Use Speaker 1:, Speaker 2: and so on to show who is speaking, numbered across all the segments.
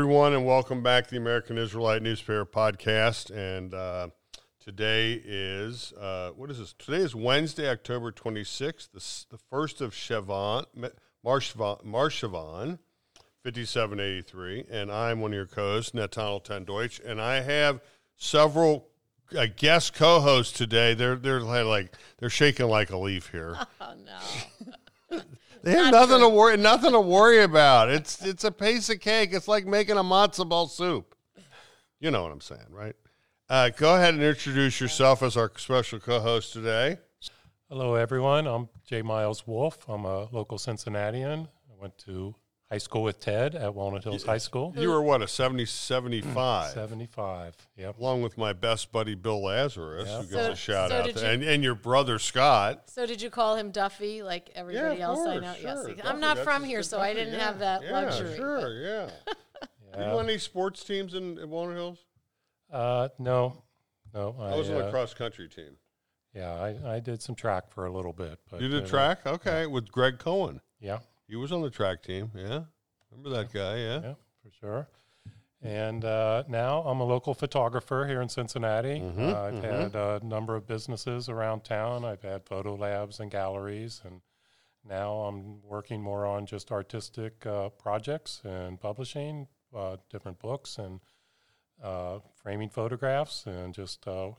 Speaker 1: everyone, and welcome back to the American Israelite Newspaper Podcast. And uh, today is uh, what is this? Today is Wednesday, October twenty sixth, the, the first of Cheshvan, Marcheshvan, fifty seven eighty three, and I'm one of your co-hosts, Netanel Ted Deutsch, and I have several uh, guest co-hosts today. They're they're like they're shaking like a leaf here.
Speaker 2: Oh no.
Speaker 1: They have
Speaker 2: Not
Speaker 1: nothing
Speaker 2: true.
Speaker 1: to worry nothing to worry about. It's it's a piece of cake. It's like making a matzo ball soup. You know what I'm saying, right? Uh, go ahead and introduce yourself as our special co-host today.
Speaker 3: Hello, everyone. I'm J. Miles Wolf. I'm a local Cincinnatian. I went to high school with Ted at Walnut Hills High School.
Speaker 1: You were what a 70 75
Speaker 3: 75. Yep.
Speaker 1: along with my best buddy Bill Lazarus,
Speaker 3: Yeah.
Speaker 1: who gives
Speaker 2: So-
Speaker 1: a shout
Speaker 2: so
Speaker 1: out,
Speaker 2: did
Speaker 1: to,
Speaker 2: you-
Speaker 1: and and your brother Scott.
Speaker 2: So did you call him Duffy like everybody
Speaker 1: Yeah, of
Speaker 2: else I know?
Speaker 1: sure.
Speaker 2: Yes.
Speaker 1: Duffy,
Speaker 2: I'm not from here,
Speaker 1: a
Speaker 2: so I didn't
Speaker 1: yeah.
Speaker 2: have that
Speaker 1: yeah,
Speaker 2: luxury.
Speaker 1: Sure, yeah. Did
Speaker 3: you
Speaker 1: want any sports teams in, in Walnut Hills?
Speaker 3: Uh, no, no.
Speaker 1: I was on the
Speaker 3: uh,
Speaker 1: cross country team.
Speaker 3: Yeah, I, I did some track for a little bit. But,
Speaker 1: You did
Speaker 3: uh,
Speaker 1: track, okay, with Greg Cohen.
Speaker 3: Yeah,
Speaker 1: He was on the track team. Yeah, remember that guy? Yeah.
Speaker 3: yeah, for sure. And uh, now I'm a local photographer here in Cincinnati.
Speaker 1: Mhm,
Speaker 3: Uh, I've
Speaker 1: mhm.
Speaker 3: had a number of businesses around town. I've had photo labs and galleries, and now I'm working more on just artistic uh, projects and publishing uh, different books and uh, framing photographs, and just uh,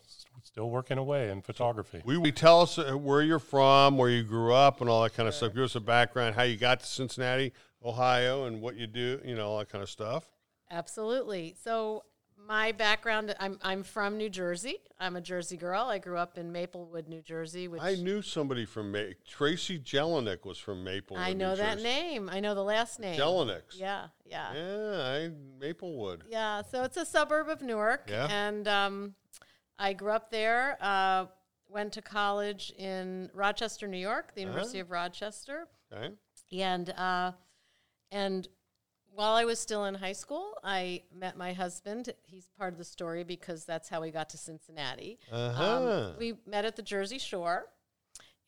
Speaker 3: still working away in photography.
Speaker 1: We, we tell us uh, where you're from, where you grew up, and all that kind of stuff. Give us a background, how you got to Cincinnati, Ohio, and what you do, you know, all that kind of stuff.
Speaker 2: Absolutely. So my background I'm I'm from New Jersey. I'm a Jersey girl. I grew up in Maplewood, New Jersey, which
Speaker 1: I knew somebody from Ma- Tracy Jelinek was from Maplewood.
Speaker 2: I know
Speaker 1: New
Speaker 2: that
Speaker 1: Jersey.
Speaker 2: name. I know the last name.
Speaker 1: Jelinek.
Speaker 2: Yeah, yeah.
Speaker 1: Yeah, I, Maplewood.
Speaker 2: Yeah, so it's a suburb of Newark,
Speaker 1: Yeah.
Speaker 2: and um, I grew up there. Uh, went to college in Rochester, New York, the University
Speaker 1: Uh-huh.
Speaker 2: of Rochester,
Speaker 1: Okay.
Speaker 2: and uh, and while I was still in high school, I met my husband. He's part of the story because that's how we got to Cincinnati.
Speaker 1: Uh-huh.
Speaker 2: Um, we met at the Jersey Shore,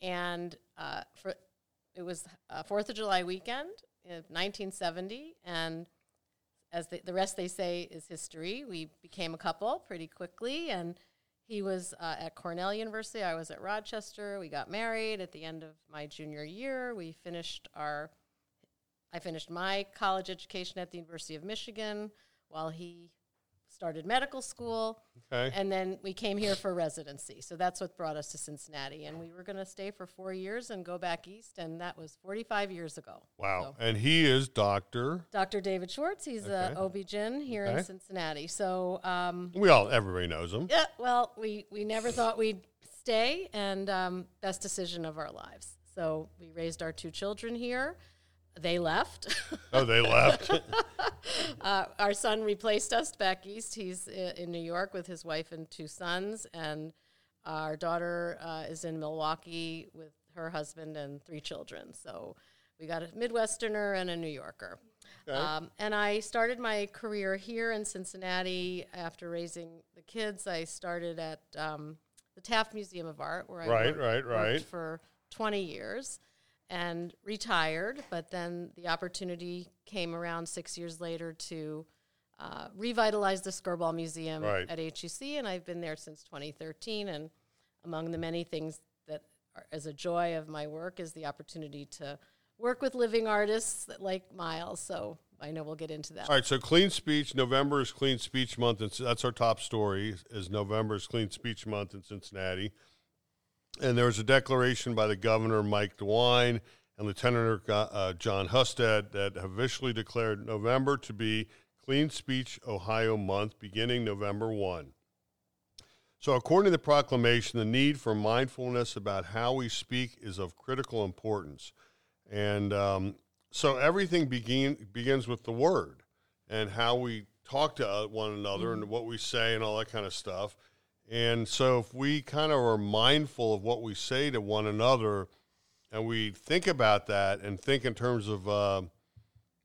Speaker 2: and uh, for it was uh, Fourth of July weekend in 1970, and as the, the rest they say is history. We became a couple pretty quickly, and he was uh, at Cornell University. I was at Rochester. We got married at the end of my junior year. We finished our I finished my college education at the University of Michigan while he started medical school.
Speaker 1: okay.
Speaker 2: And then we came here for residency. So that's what brought us to Cincinnati. And we were going to stay for four years and go back east. And that was 45 years ago.
Speaker 1: wow.
Speaker 2: So
Speaker 1: And he is Doctor.
Speaker 2: Dr. David Schwartz, he's
Speaker 1: Okay.
Speaker 2: a OB-GYN here
Speaker 1: Okay.
Speaker 2: in Cincinnati. So, um,
Speaker 1: We all, everybody knows him.
Speaker 2: yeah, well, we, we never thought we'd stay, and um, best decision of our lives. So we raised our two children here. They left.
Speaker 1: Oh, they left.
Speaker 2: uh, our son replaced us back east. He's in New York with his wife and two sons, and our daughter uh, is in Milwaukee with her husband and three children. So we got a Midwesterner and a New Yorker.
Speaker 1: Okay.
Speaker 2: Um, and I started my career here in Cincinnati after raising the kids. I started at um, the Taft Museum of Art, where I
Speaker 1: Right,
Speaker 2: worked,
Speaker 1: right, right.
Speaker 2: worked for 20 years and retired. But then the opportunity came around six years later to uh, revitalize the Skirball Museum
Speaker 1: Right.
Speaker 2: at HUC, and I've been there since 2013. And among the many things that are, as a joy of my work is the opportunity to work with living artists that like Miles. So I know we'll get into that.
Speaker 1: All right, so Clean Speech. November is Clean Speech Month, and so that's our top story. Is November is Clean Speech Month in Cincinnati, and there was a declaration by the governor Mike DeWine and Lieutenant uh, Jon Husted that have officially declared November to be Clean Speech Ohio Month, beginning November one. So, according to the proclamation, the need for mindfulness about how we speak is of critical importance. And um, so everything begin, begins with the word and how we talk to uh, one another and what we say and all that kind of stuff. And so, if we kind of are mindful of what we say to one another and we think about that and think in terms of uh,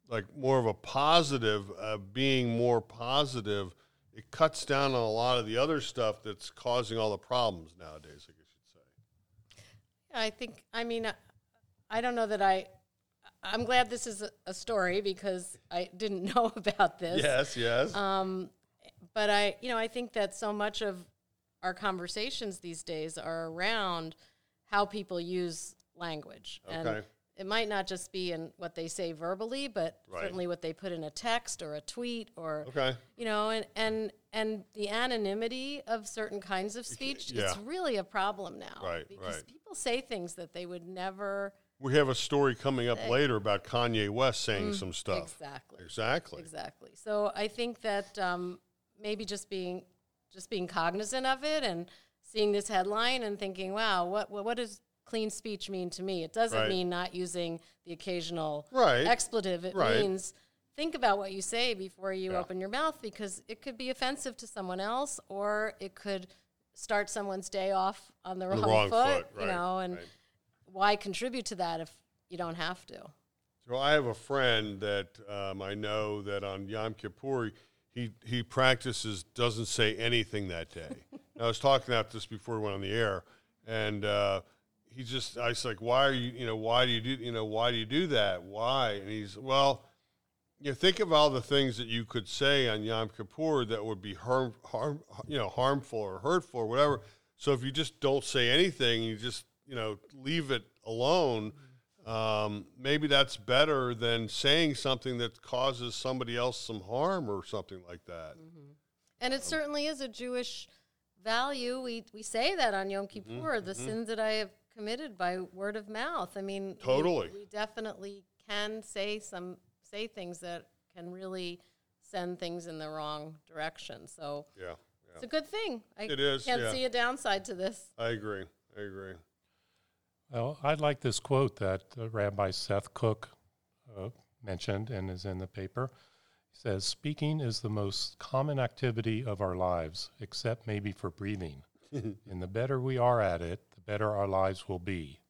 Speaker 1: like more of a positive, uh, being more positive, it cuts down on a lot of the other stuff that's causing all the problems nowadays, I guess you'd say.
Speaker 2: I think, I mean, I- I don't know that I, I'm glad this is a, a story because I didn't know about this.
Speaker 1: Yes, yes.
Speaker 2: Um, but I, you know, I think that so much of our conversations these days are around how people use language. And it might not just be in what they say verbally, but
Speaker 1: Right.
Speaker 2: certainly what they put in a text or a tweet or
Speaker 1: okay.
Speaker 2: you know, and and and the anonymity of certain kinds of speech
Speaker 1: Yeah.
Speaker 2: is really a problem now.
Speaker 1: Right,
Speaker 2: because
Speaker 1: right.
Speaker 2: people say things that they would never
Speaker 1: We have a story coming up later about Kanye West saying some stuff.
Speaker 2: exactly.
Speaker 1: Exactly.
Speaker 2: Exactly. So I think that um, maybe just being just being cognizant of it and seeing this headline and thinking, "Wow, what what, what does clean speech mean to me?" It doesn't
Speaker 1: Right.
Speaker 2: mean not using the occasional
Speaker 1: Right.
Speaker 2: expletive. It
Speaker 1: Right.
Speaker 2: means think about what you say before you
Speaker 1: Yeah.
Speaker 2: open your mouth because it could be offensive to someone else or it could start someone's day off on the,
Speaker 1: On
Speaker 2: wrong,
Speaker 1: the wrong
Speaker 2: foot,
Speaker 1: foot,
Speaker 2: you know, and why contribute to that if you don't have to?
Speaker 1: So I have a friend that um, I know that on Yom Kippur he he practices doesn't say anything that day. I was talking about this before we went on the air, and uh, he just I was like, why are you you know why do you do you know why do you do that why? And he's well, you know, think of all the things that you could say on Yom Kippur that would be harm harm you know harmful or hurtful or whatever. So if you just don't say anything, you just you know leave it alone um, maybe that's better than saying something that causes somebody else some harm or something like that.
Speaker 2: And it certainly is a Jewish value. We we say that on Yom
Speaker 1: Mm-hmm,
Speaker 2: Kippur, the sins that I have committed by word of mouth. I mean,
Speaker 1: Totally.
Speaker 2: we, definitely can say some say things that can really send things in the wrong direction. So
Speaker 1: Yeah,
Speaker 2: it's a good thing. I
Speaker 1: It is,
Speaker 2: Can't
Speaker 1: yeah.
Speaker 2: see a downside to this.
Speaker 1: I agree. I agree.
Speaker 3: Well, I like this quote that uh, Rabbi Seth Cook uh, mentioned and is in the paper. He says, Speaking is the most common activity of our lives, except maybe for breathing. and the better we are at it, the better our lives will be.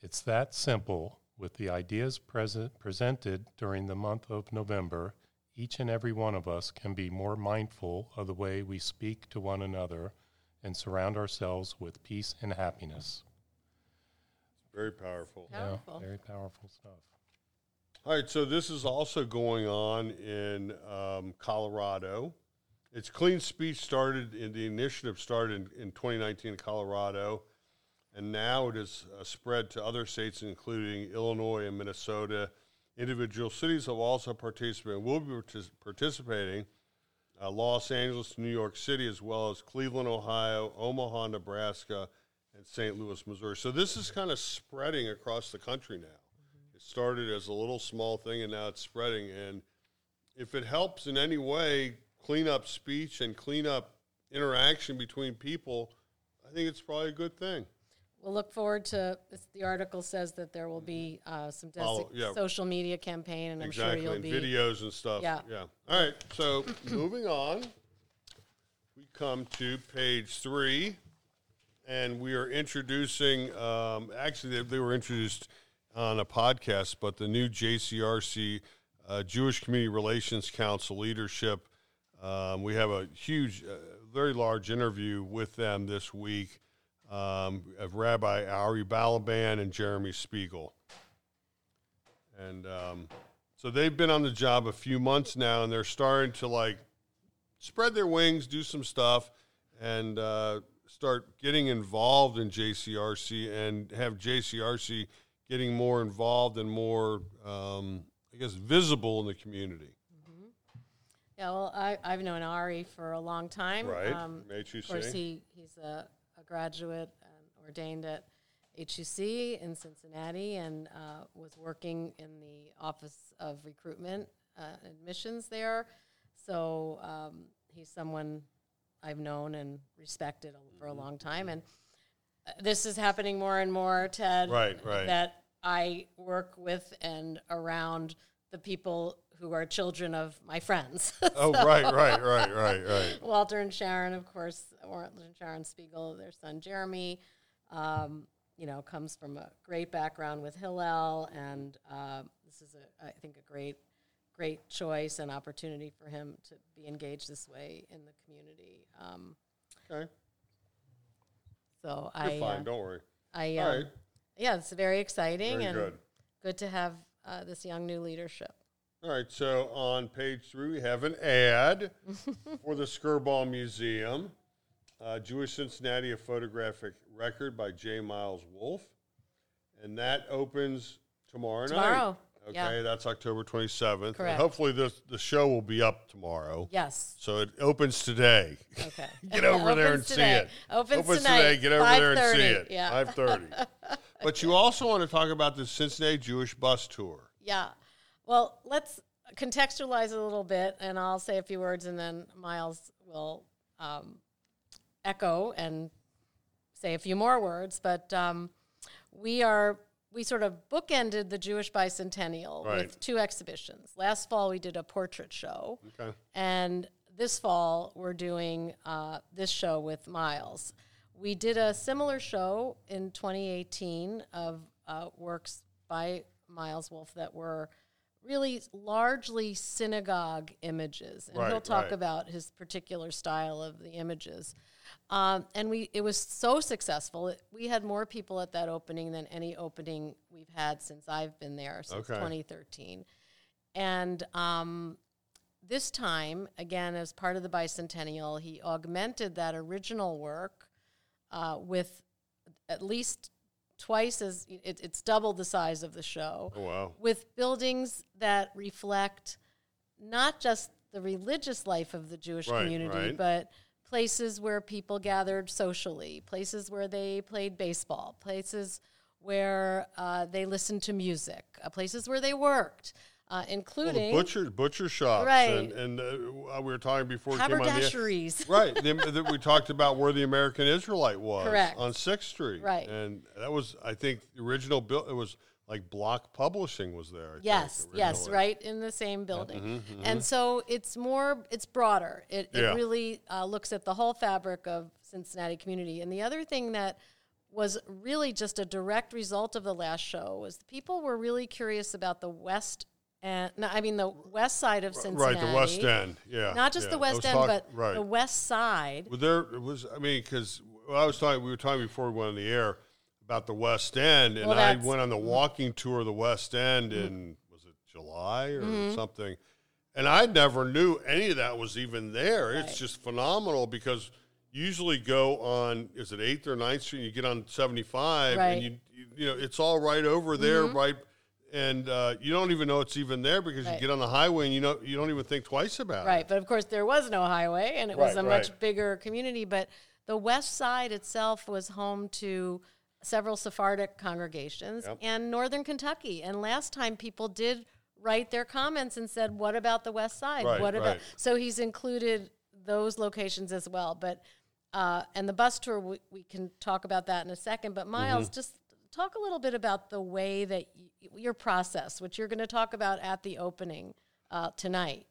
Speaker 3: It's that simple. With the ideas present, presented during the month of November, each and every one of us can be more mindful of the way we speak to one another and surround ourselves with peace and happiness.
Speaker 1: Very powerful.
Speaker 2: Powerful.
Speaker 3: Yeah, very powerful stuff.
Speaker 1: All right, so this is also going on in um, Colorado. It's Clean Speech started in the initiative started in, in 2019 in Colorado, and now it is uh, spread to other states, including Illinois and Minnesota. Individual cities have also participated, and will be partic- participating. Uh, Los Angeles, New York City, as well as Cleveland, Ohio, Omaha, Nebraska, and St. Louis, Missouri. So this is kind of spreading across the country now. It started as a little small thing, and now it's spreading. And if it helps in any way clean up speech and clean up interaction between people, I think it's probably a good thing.
Speaker 2: We'll look forward to. The article says that there will be uh, some desi-
Speaker 1: yeah.
Speaker 2: social media campaign, and I'm
Speaker 1: exactly,
Speaker 2: sure you'll
Speaker 1: and
Speaker 2: be.
Speaker 1: videos and stuff.
Speaker 2: Yeah.
Speaker 1: yeah. All right. So moving on, we come to page three, and we are introducing. Um, actually, they, they were introduced on a podcast, but the new JCRC uh, Jewish Community Relations Council leadership. Um, we have a huge, uh, very large interview with them this week um, of Rabbi Ari Balaban and Jeremy Spiegel. And um, so they've been on the job a few months now, and they're starting to like spread their wings, do some stuff, and uh, start getting involved in JCRC and have JCRC getting more involved and more, um, I guess, visible in the community.
Speaker 2: Yeah, well, I, I've known Ari for a long time.
Speaker 1: Right.
Speaker 2: Um,
Speaker 1: HUC.
Speaker 2: Of course, he, he's a, a graduate and ordained at HUC in Cincinnati and uh, was working in the Office of Recruitment uh, Admissions there. So um, he's someone I've known and respected for a
Speaker 1: Mm-hmm.
Speaker 2: long time. And uh, this is happening more and more, Ted.
Speaker 1: Right, right.
Speaker 2: That I work with and around the people who are children of my friends.
Speaker 1: Oh, right, right, right, right, right.
Speaker 2: Walter and Sharon, of course, Walter and Sharon Spiegel, their son Jeremy, um, you know, comes from a great background with Hillel, and uh, this is, a, I think, a great, great choice and opportunity for him to be engaged this way in the community. Um,
Speaker 1: Okay.
Speaker 2: so
Speaker 1: You're
Speaker 2: I,
Speaker 1: fine.
Speaker 2: uh,
Speaker 1: Don't worry.
Speaker 2: I,
Speaker 1: All
Speaker 2: um,
Speaker 1: right.
Speaker 2: yeah, it's very exciting
Speaker 1: Very
Speaker 2: and
Speaker 1: good.
Speaker 2: good to have uh, this young new leadership.
Speaker 1: All right, so on page three, we have an ad for the Skirball Museum. Uh, Jewish Cincinnati, a photographic record by J. Miles Wolf. And that opens tomorrow,
Speaker 2: Tomorrow,
Speaker 1: night.
Speaker 2: yeah.
Speaker 1: Okay, that's October 27th. And
Speaker 2: Correct.
Speaker 1: hopefully, this, the show will be up tomorrow.
Speaker 2: Yes.
Speaker 1: So it opens today.
Speaker 2: Okay.
Speaker 1: Get over there and
Speaker 2: Opens
Speaker 1: see it.
Speaker 2: Opens,
Speaker 1: Opens
Speaker 2: tonight.
Speaker 1: today. Get over there and see it.
Speaker 2: Yeah.
Speaker 1: 5.30. but you also want to talk about the Cincinnati Jewish Bus Tour.
Speaker 2: Yeah. Well, let's contextualize a little bit, and I'll say a few words, and then Miles will um, echo and say a few more words. But um, we are we sort of bookended the Jewish bicentennial
Speaker 1: Right.
Speaker 2: with two exhibitions. Last fall we did a portrait show,
Speaker 1: Okay.
Speaker 2: and this fall we're doing uh, this show with Miles. We did a similar show in 2018 of uh, works by Miles Wolf that were really largely synagogue images, and
Speaker 1: Right,
Speaker 2: he'll talk
Speaker 1: right.
Speaker 2: about his particular style of the images. Um, and we it was so successful. It, we had more people at that opening than any opening we've had since I've been there since
Speaker 1: Okay.
Speaker 2: 2013. And um, this time, again, as part of the bicentennial, he augmented that original work uh, with at least twice as it, it's double the size of the show
Speaker 1: Oh, wow.
Speaker 2: with buildings that reflect not just the religious life of the Jewish
Speaker 1: Right,
Speaker 2: community,
Speaker 1: right.
Speaker 2: but places where people gathered socially, places where they played baseball, places where uh, they listened to music, uh, places where they worked, uh,
Speaker 1: Well,
Speaker 2: including
Speaker 1: butcher butcher shops
Speaker 2: Right.
Speaker 1: and, and uh, we were talking before we came on the
Speaker 2: haberdasheries.
Speaker 1: right the, the, we talked about where the American Israelite was
Speaker 2: Correct.
Speaker 1: on Sixth Street
Speaker 2: Right.
Speaker 1: and that was I think the original bill it was like Bloch Publishing was there I think,
Speaker 2: Yes, yes, right in the same building. And so it's more, it's broader. It,
Speaker 1: Yeah.
Speaker 2: really uh, looks at the whole fabric of Cincinnati community. And the other thing that was really just a direct result of the last show was people were really curious about the west and no, I mean the west side of Cincinnati.
Speaker 1: right the West End yeah
Speaker 2: Not just
Speaker 1: yeah.
Speaker 2: the west end,
Speaker 1: talk-
Speaker 2: but
Speaker 1: right
Speaker 2: the west side.
Speaker 1: Well, there it was. I mean, because I was talking, we were talking before we went on the air about the West End, and
Speaker 2: Well,
Speaker 1: I went on the walking tour of the West End in was it July or
Speaker 2: Mm-hmm.
Speaker 1: something, and I never knew any of that was even there.
Speaker 2: Right.
Speaker 1: It's just phenomenal because you usually go on is it Eighth or 9th Street, and you get on seventy five,
Speaker 2: Right. Mm-hmm.
Speaker 1: and you, you you know it's all right over there, right. And uh, you don't even know it's even there because
Speaker 2: Right.
Speaker 1: you get on the highway and you know you don't even think twice about it.
Speaker 2: Right, but of course there was no highway, and it was a much bigger community. But the west side itself was home to several Sephardic congregations
Speaker 1: Yep.
Speaker 2: and northern Kentucky. And last time people did write their comments and said, "What about the west side?
Speaker 1: Right,
Speaker 2: what about?"
Speaker 1: right.
Speaker 2: So he's included those locations as well. But uh, and the bus tour, we, we can talk about that in a second. But Miles,
Speaker 1: Mm-hmm.
Speaker 2: just talk a little bit about the way that y- your process, which you're going to talk about at the opening uh, tonight.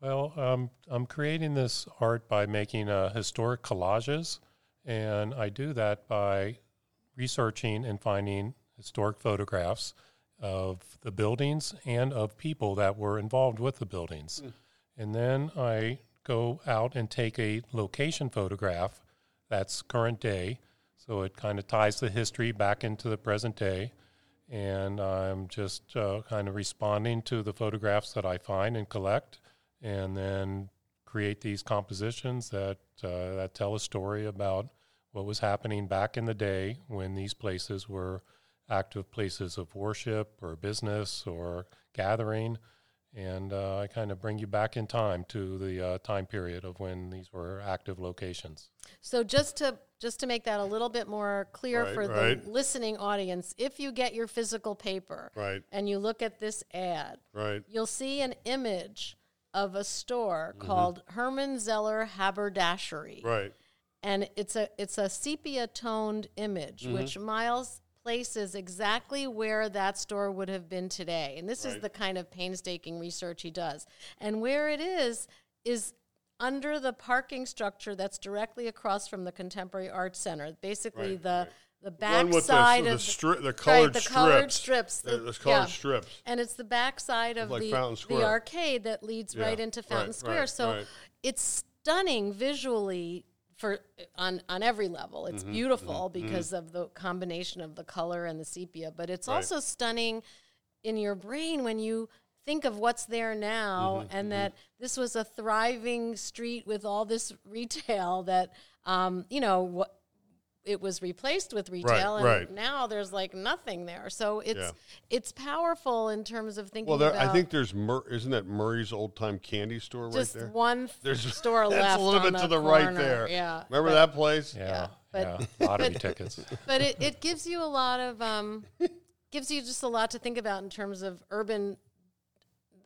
Speaker 3: Well, um, I'm creating this art by making uh, historic collages, and I do that by researching and finding historic photographs of the buildings and of people that were involved with the buildings. And then I go out and take a location photograph that's current day, so it kind of ties the history back into the present day. And I'm just uh, kind of responding to the photographs that I find and collect, and then create these compositions that uh, that tell a story about what was happening back in the day when these places were active places of worship or business or gathering. And uh, I kind of bring you back in time to the uh, time period of when these were active locations.
Speaker 2: So just to just to make that a little bit more clear
Speaker 1: Right,
Speaker 2: for
Speaker 1: right.
Speaker 2: the listening audience, if you get your physical paper
Speaker 1: Right.
Speaker 2: and you look at this ad,
Speaker 1: Right.
Speaker 2: you'll see an image of a store
Speaker 1: Mm-hmm.
Speaker 2: called Herman Zeller Haberdashery.
Speaker 1: Right.
Speaker 2: And it's a it's a sepia toned image
Speaker 1: Mm-hmm.
Speaker 2: which Miles places exactly where that store would have been today. And this is the kind of painstaking research he does. And where it is is under the parking structure that's directly across from the Contemporary Arts Center. Basically
Speaker 1: Right,
Speaker 2: the
Speaker 1: right.
Speaker 2: the back side
Speaker 1: the, the,
Speaker 2: of
Speaker 1: stri- the
Speaker 2: right,
Speaker 1: colored
Speaker 2: the
Speaker 1: strips.
Speaker 2: colored strips.
Speaker 1: The,
Speaker 2: the-
Speaker 1: the colored
Speaker 2: yeah.
Speaker 1: strips.
Speaker 2: And it's the back side of
Speaker 1: Like
Speaker 2: the, the arcade that leads
Speaker 1: Yeah,
Speaker 2: right into Fountain
Speaker 1: right,
Speaker 2: Square.
Speaker 1: right,
Speaker 2: so
Speaker 1: right.
Speaker 2: it's stunning visually for on on every level.
Speaker 1: Mm-hmm,
Speaker 2: It's beautiful because of the combination of the color and the sepia, but it's
Speaker 1: Right.
Speaker 2: also stunning in your brain when you think of what's there now
Speaker 1: Mm-hmm,
Speaker 2: and that this was a thriving street with all this retail that um, you know what it was replaced with retail and
Speaker 1: right.
Speaker 2: now there's like nothing there so it's
Speaker 1: Yeah.
Speaker 2: it's powerful in terms of thinking
Speaker 1: Well, there,
Speaker 2: about
Speaker 1: I think there's Mur- isn't that Murray's old time candy store
Speaker 2: just
Speaker 1: right there?
Speaker 2: one
Speaker 1: There's
Speaker 2: store
Speaker 1: that's
Speaker 2: left
Speaker 1: a little bit to
Speaker 2: the
Speaker 1: the right there.
Speaker 2: yeah
Speaker 1: Remember
Speaker 2: but-
Speaker 1: that place?
Speaker 3: Yeah,
Speaker 2: but-
Speaker 3: yeah, lottery tickets.
Speaker 2: but it, it gives you a lot of um, gives you just a lot to think about in terms of urban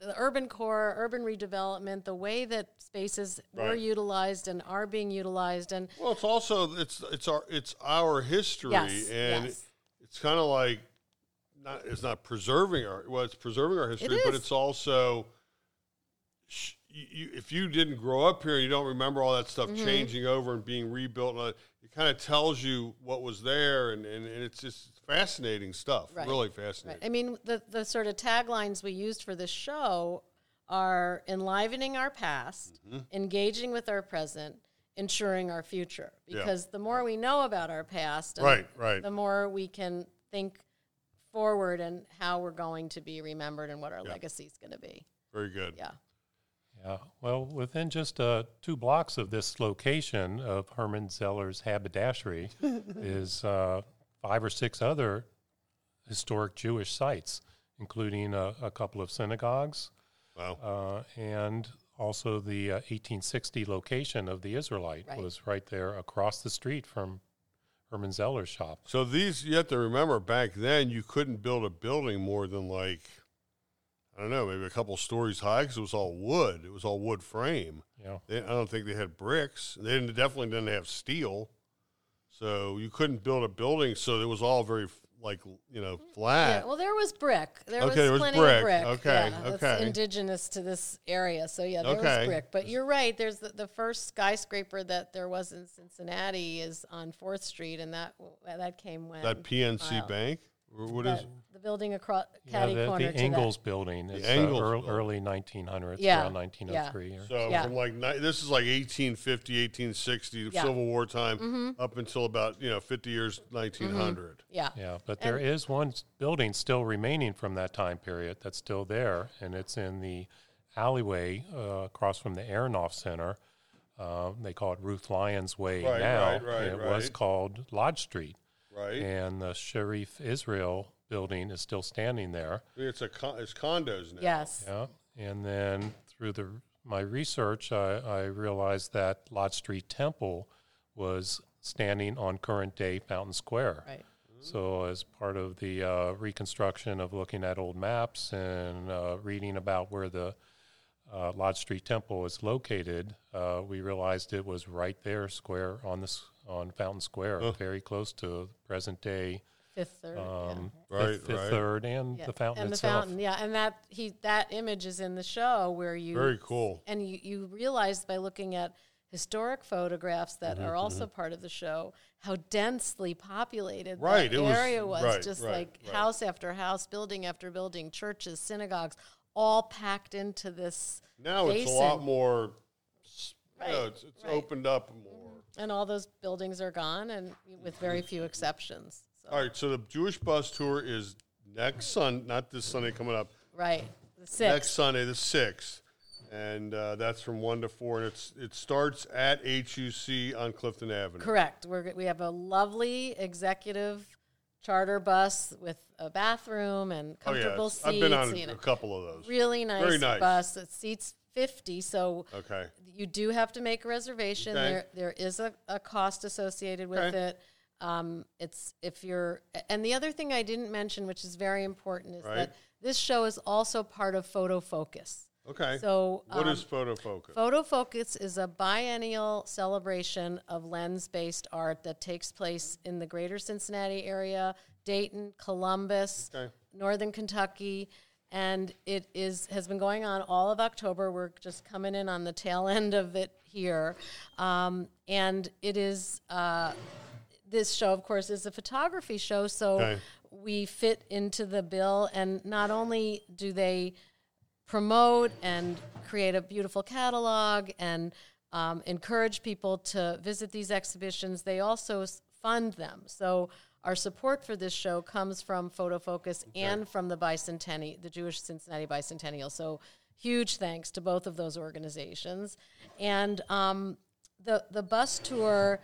Speaker 2: the urban core urban redevelopment the way that spaces were utilized and are being utilized and
Speaker 1: Well, it's also it's it's our it's our history,
Speaker 2: Yes,
Speaker 1: and
Speaker 2: yes.
Speaker 1: it's kind of like not it's not preserving our well, it's preserving our history, but it's also sh- you, you, if you didn't grow up here, you don't remember all that stuff
Speaker 2: Mm-hmm.
Speaker 1: changing over and being rebuilt. That, it kind of tells you what was there, and, and, and it's just fascinating stuff.
Speaker 2: Right.
Speaker 1: Really
Speaker 2: right.
Speaker 1: fascinating.
Speaker 2: i mean the, the sort of taglines we used for this show are enlivening our past
Speaker 1: Mm-hmm.
Speaker 2: engaging with our present ensuring our future
Speaker 1: Yeah.
Speaker 2: because the more we know about our past and
Speaker 1: Right, right.
Speaker 2: the more we can think forward and how we're going to be remembered and what our
Speaker 1: Yeah.
Speaker 2: legacy is going to be.
Speaker 1: Very good.
Speaker 2: Yeah.
Speaker 3: Yeah, well, within just uh, two blocks of this location of Herman Zeller's haberdashery is uh, five or six other historic Jewish sites, including a, a couple of synagogues
Speaker 1: Wow.
Speaker 3: uh, and also the uh, 1860 location of the Israelite
Speaker 2: Right.
Speaker 3: was right there across the street from Herman Zeller's shop.
Speaker 1: So these you have to remember back then you couldn't build a building more than like I don't know maybe a couple stories high because it was all wood. It was all wood frame.
Speaker 3: You know,
Speaker 1: They, I don't think they had bricks. They didn't, definitely didn't have steel. So you couldn't build a building. So it was all very like you know mm-hmm. flat.
Speaker 2: Yeah, well, there was brick. There
Speaker 1: Okay,
Speaker 2: was
Speaker 1: there was
Speaker 2: plenty
Speaker 1: brick.
Speaker 2: of brick.
Speaker 1: Okay,
Speaker 2: yeah, That's
Speaker 1: okay.
Speaker 2: indigenous to this area. So yeah, there
Speaker 1: Okay.
Speaker 2: was brick. But you're right. There's the, the first skyscraper that there was in Cincinnati is on Fourth Street, and that that came when
Speaker 1: that PNC
Speaker 2: Wow.
Speaker 1: Bank. Or What
Speaker 2: that-
Speaker 1: is?
Speaker 2: the building across
Speaker 3: yeah,
Speaker 2: Catty
Speaker 3: the,
Speaker 2: Corner
Speaker 3: the
Speaker 2: to
Speaker 3: Ingalls building. It's uh,
Speaker 1: Ingalls
Speaker 3: ear-
Speaker 1: building.
Speaker 3: early 1900s,
Speaker 2: Yeah,
Speaker 3: around 1903. or-
Speaker 1: So
Speaker 2: Yeah.
Speaker 1: from like ni- this is like 1850, 1860,
Speaker 2: Yeah. Mm-hmm.
Speaker 1: Civil War time, up until about you know 50 years 1900.
Speaker 2: that. Yeah.
Speaker 3: Yeah, but there is one building still remaining from that time period that's still there, and it's in the alleyway uh, across from the Aronoff Center. Uh, they call it Ruth Lyons Way
Speaker 1: Right,
Speaker 3: now.
Speaker 1: right, right,
Speaker 3: and it was called Lodge Street,
Speaker 1: Right.
Speaker 3: and the Sherith Israel building is still standing there.
Speaker 1: It's a con- it's condos now.
Speaker 2: Yes.
Speaker 3: Yeah, and then through the my research, I, I realized that Lodge Street Temple was standing on current day Fountain Square.
Speaker 2: Right.
Speaker 3: So, as part of the uh, reconstruction of looking at old maps and uh, reading about where the uh, Lodge Street Temple is located, uh, we realized it was right there, square on this on Fountain Square, very close to present day
Speaker 2: Fifth Third. yeah.
Speaker 3: um,
Speaker 1: Right,
Speaker 3: Fifth, Fifth
Speaker 1: right.
Speaker 3: Third and
Speaker 2: Yeah,
Speaker 3: the fountain
Speaker 2: and the
Speaker 3: itself.
Speaker 2: fountain, yeah, and that he that image is in the show where you
Speaker 1: Very cool.
Speaker 2: and you, you realize by looking at historic photographs that
Speaker 1: Mm-hmm,
Speaker 2: are also part of the show how densely populated
Speaker 1: Right,
Speaker 2: that
Speaker 1: it was-
Speaker 2: area was,
Speaker 1: right,
Speaker 2: just
Speaker 1: right,
Speaker 2: like
Speaker 1: right.
Speaker 2: house after house building after building churches synagogues all packed into this
Speaker 1: Now it's a lot
Speaker 2: basin.
Speaker 1: more. s- You know,
Speaker 2: Right,
Speaker 1: it's it's
Speaker 2: right.
Speaker 1: opened up more.
Speaker 2: And all those buildings are gone and with very few exceptions so,
Speaker 1: All right, so the Jewish bus tour is next Sun, not this Sunday coming up.
Speaker 2: right the sixth
Speaker 1: Next Sunday, the sixth, and uh, that's from one to four, and it's it starts at HUC on Clifton Avenue.
Speaker 2: Correct. We're, we have a lovely executive charter bus with a bathroom and
Speaker 1: Oh yeah,
Speaker 2: comfortable seats.
Speaker 1: I've been on
Speaker 2: you
Speaker 1: a couple of those.
Speaker 2: really nice,
Speaker 1: Very nice.
Speaker 2: bus. It seats 50, so
Speaker 1: Okay.
Speaker 2: you do have to make a reservation.
Speaker 1: Okay.
Speaker 2: There, there is a, a cost associated with
Speaker 1: Okay.
Speaker 2: it. Um, it's if you're, and the other thing I didn't mention, which is very important, is
Speaker 1: Right.
Speaker 2: that this show is also part of Photo Focus.
Speaker 1: Okay.
Speaker 2: So
Speaker 1: what
Speaker 2: um,
Speaker 1: is photo focus?
Speaker 2: Photo Focus is a biennial celebration of lens based art that takes place in the greater Cincinnati area, Dayton, Columbus,
Speaker 1: Okay.
Speaker 2: Northern Kentucky. And it is has been going on all of October. We're just coming in on the tail end of it here, um, and it is uh, this show, of course, is a photography show. So
Speaker 1: Okay.
Speaker 2: we fit into the bill, and not only do they promote and create a beautiful catalog and um, encourage people to visit these exhibitions. They also fund them. So our support for this show comes from Photo Focus and from the bicentennial, the Jewish Cincinnati Bicentennial. So huge thanks to both of those organizations. And um, the the bus tour,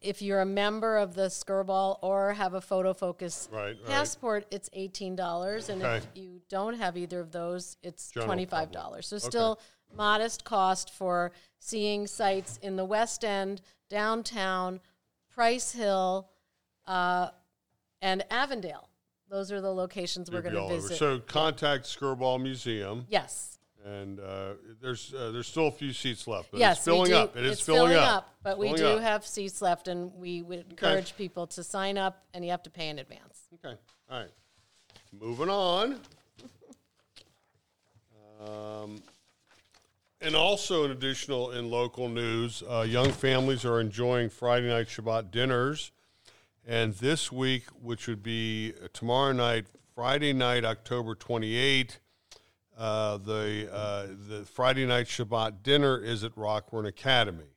Speaker 2: if you're a member of the Skirball or have a Photo Focus
Speaker 1: Right, right.
Speaker 2: passport, it's eighteen dollars, and if you don't have either of those, it's twenty five dollars. So still modest cost for seeing sites in the West End, downtown, Price Hill, uh, and Avondale. Those are the locations we're going to visit.
Speaker 1: So contact Skirball Museum,
Speaker 2: yes,
Speaker 1: and uh, there's uh, there's still a few seats left, but
Speaker 2: yes,
Speaker 1: it's filling
Speaker 2: do-
Speaker 1: up. It is
Speaker 2: it's
Speaker 1: filling, up.
Speaker 2: but we do
Speaker 1: up.
Speaker 2: have seats left, and we would encourage people to sign up, and you have to pay in advance.
Speaker 1: Okay. All right. Moving on. Um, and also, an additional in local news, uh, young families are enjoying Friday night Shabbat dinners. And this week, which would be tomorrow night, Friday night, October 28, uh, the, uh, the Friday night Shabbat dinner is at Rockwern Academy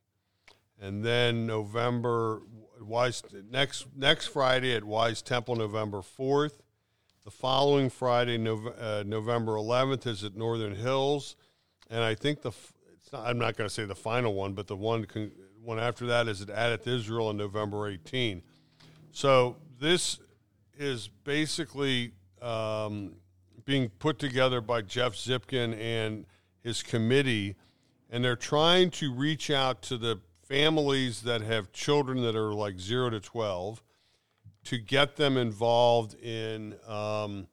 Speaker 1: and then November Wise next next Friday at Wise Temple, November fourth. The following Friday, uh, November eleventh, is at Northern Hills, and I think the not, I'm not going to say the final one, but the one con- one after that is at Adath Israel on November 18. So this is basically um, being put together by Jeff Zipkin and his committee, and they're trying to reach out to the families that have children that are like zero to 12 to get them involved in um,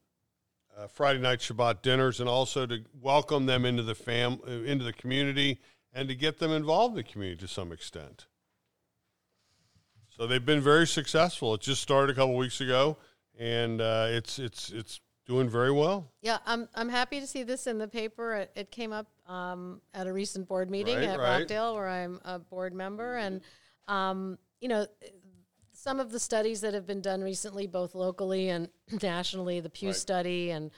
Speaker 1: uh, Friday night Shabbat dinners and also to welcome them into the fam into the community and to get them involved in the community to some extent. So they've been very successful. It just started a couple weeks ago, and uh, it's it's it's doing very well.
Speaker 2: Yeah, I'm I'm happy to see this in the paper. It, it came up um, at a recent board meeting
Speaker 1: Right,
Speaker 2: at
Speaker 1: right.
Speaker 2: Rockdale, where I'm a board member, and um, you know, some of the studies that have been done recently, both locally and nationally, the Pew
Speaker 1: Right.
Speaker 2: study and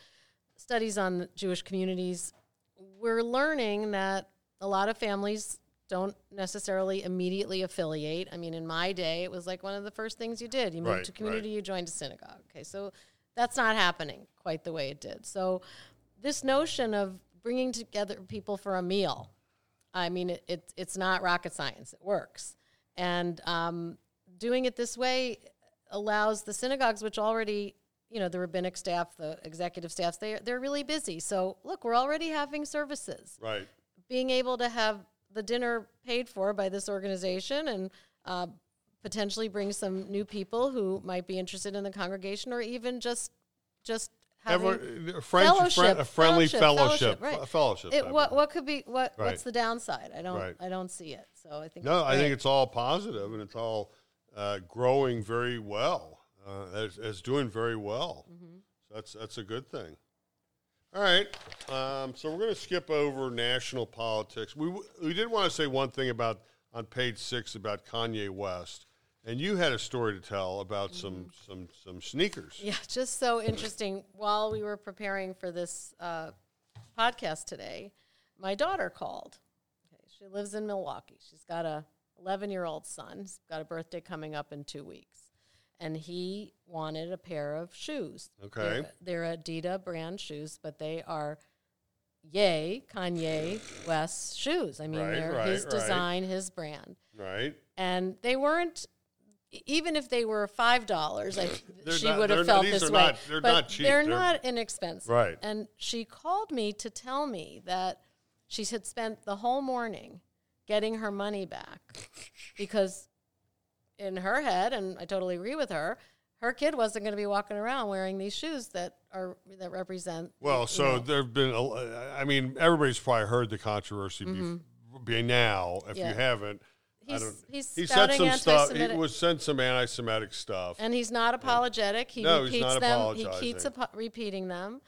Speaker 2: studies on Jewish communities, we're learning that a lot of families don't necessarily immediately affiliate. I mean, in my day, it was like one of the first things you did. You moved
Speaker 1: Right,
Speaker 2: to community,
Speaker 1: right.
Speaker 2: you joined a synagogue. Okay, so that's not happening quite the way it did. So, this notion of bringing together people for a meal, I mean, it, it it's not rocket science. It works, and um, doing it this way allows the synagogues, which already, you know, the rabbinic staff, the executive staffs, they they're really busy. So, look, we're already having services
Speaker 1: Right.
Speaker 2: being able to have the dinner paid for by this organization and uh, potentially bring some new people who might be interested in the congregation or even just just having
Speaker 1: Every, a friend,
Speaker 2: fellowship,
Speaker 1: a friendly
Speaker 2: fellowship,
Speaker 1: fellowship,
Speaker 2: right.
Speaker 1: fellowship.
Speaker 2: it, what what could be what
Speaker 1: Right.
Speaker 2: what's the downside i don't
Speaker 1: Right.
Speaker 2: i don't see it so i think
Speaker 1: No, I think it's all positive and it's all uh, growing very well. Uh, it's, it's doing very well.
Speaker 2: Mm-hmm.
Speaker 1: So that's that's a good thing. All right, um, so we're going to skip over national politics. We w- we did want to say one thing about on page six about Kanye West, and you had a story to tell about some some some sneakers.
Speaker 2: Yeah, just so interesting. While we were preparing for this uh, podcast today, my daughter called. Okay, she lives in Milwaukee. She's got a 11 year old son. He's got a birthday coming up in two weeks, and he wanted a pair of shoes.
Speaker 1: Okay.
Speaker 2: they're, they're Adidas brand shoes, but they are yay Kanye West shoes. I mean,
Speaker 1: Right,
Speaker 2: they're
Speaker 1: right,
Speaker 2: his
Speaker 1: right.
Speaker 2: design, his brand
Speaker 1: Right?
Speaker 2: and they weren't even if they were five dollars she would have felt this way
Speaker 1: not- they're
Speaker 2: but
Speaker 1: not cheap.
Speaker 2: they're,
Speaker 1: They're-
Speaker 2: not inexpensive
Speaker 1: Right.
Speaker 2: and she called me to tell me that she had spent the whole morning getting her money back because in her head and I totally agree with her her kid wasn't going to be walking around wearing these shoes that are that represent
Speaker 1: Well, so
Speaker 2: know,
Speaker 1: there've been. a- I mean, everybody's probably heard the controversy bef- be now. If
Speaker 2: Mm-hmm. Yeah.
Speaker 1: you haven't,
Speaker 2: He's- he's
Speaker 1: he said some stuff. He was sent some anti-Semitic stuff.
Speaker 2: and he's not apologetic. He
Speaker 1: No, he's
Speaker 2: repeats
Speaker 1: not
Speaker 2: them. He keeps apo- repeating them,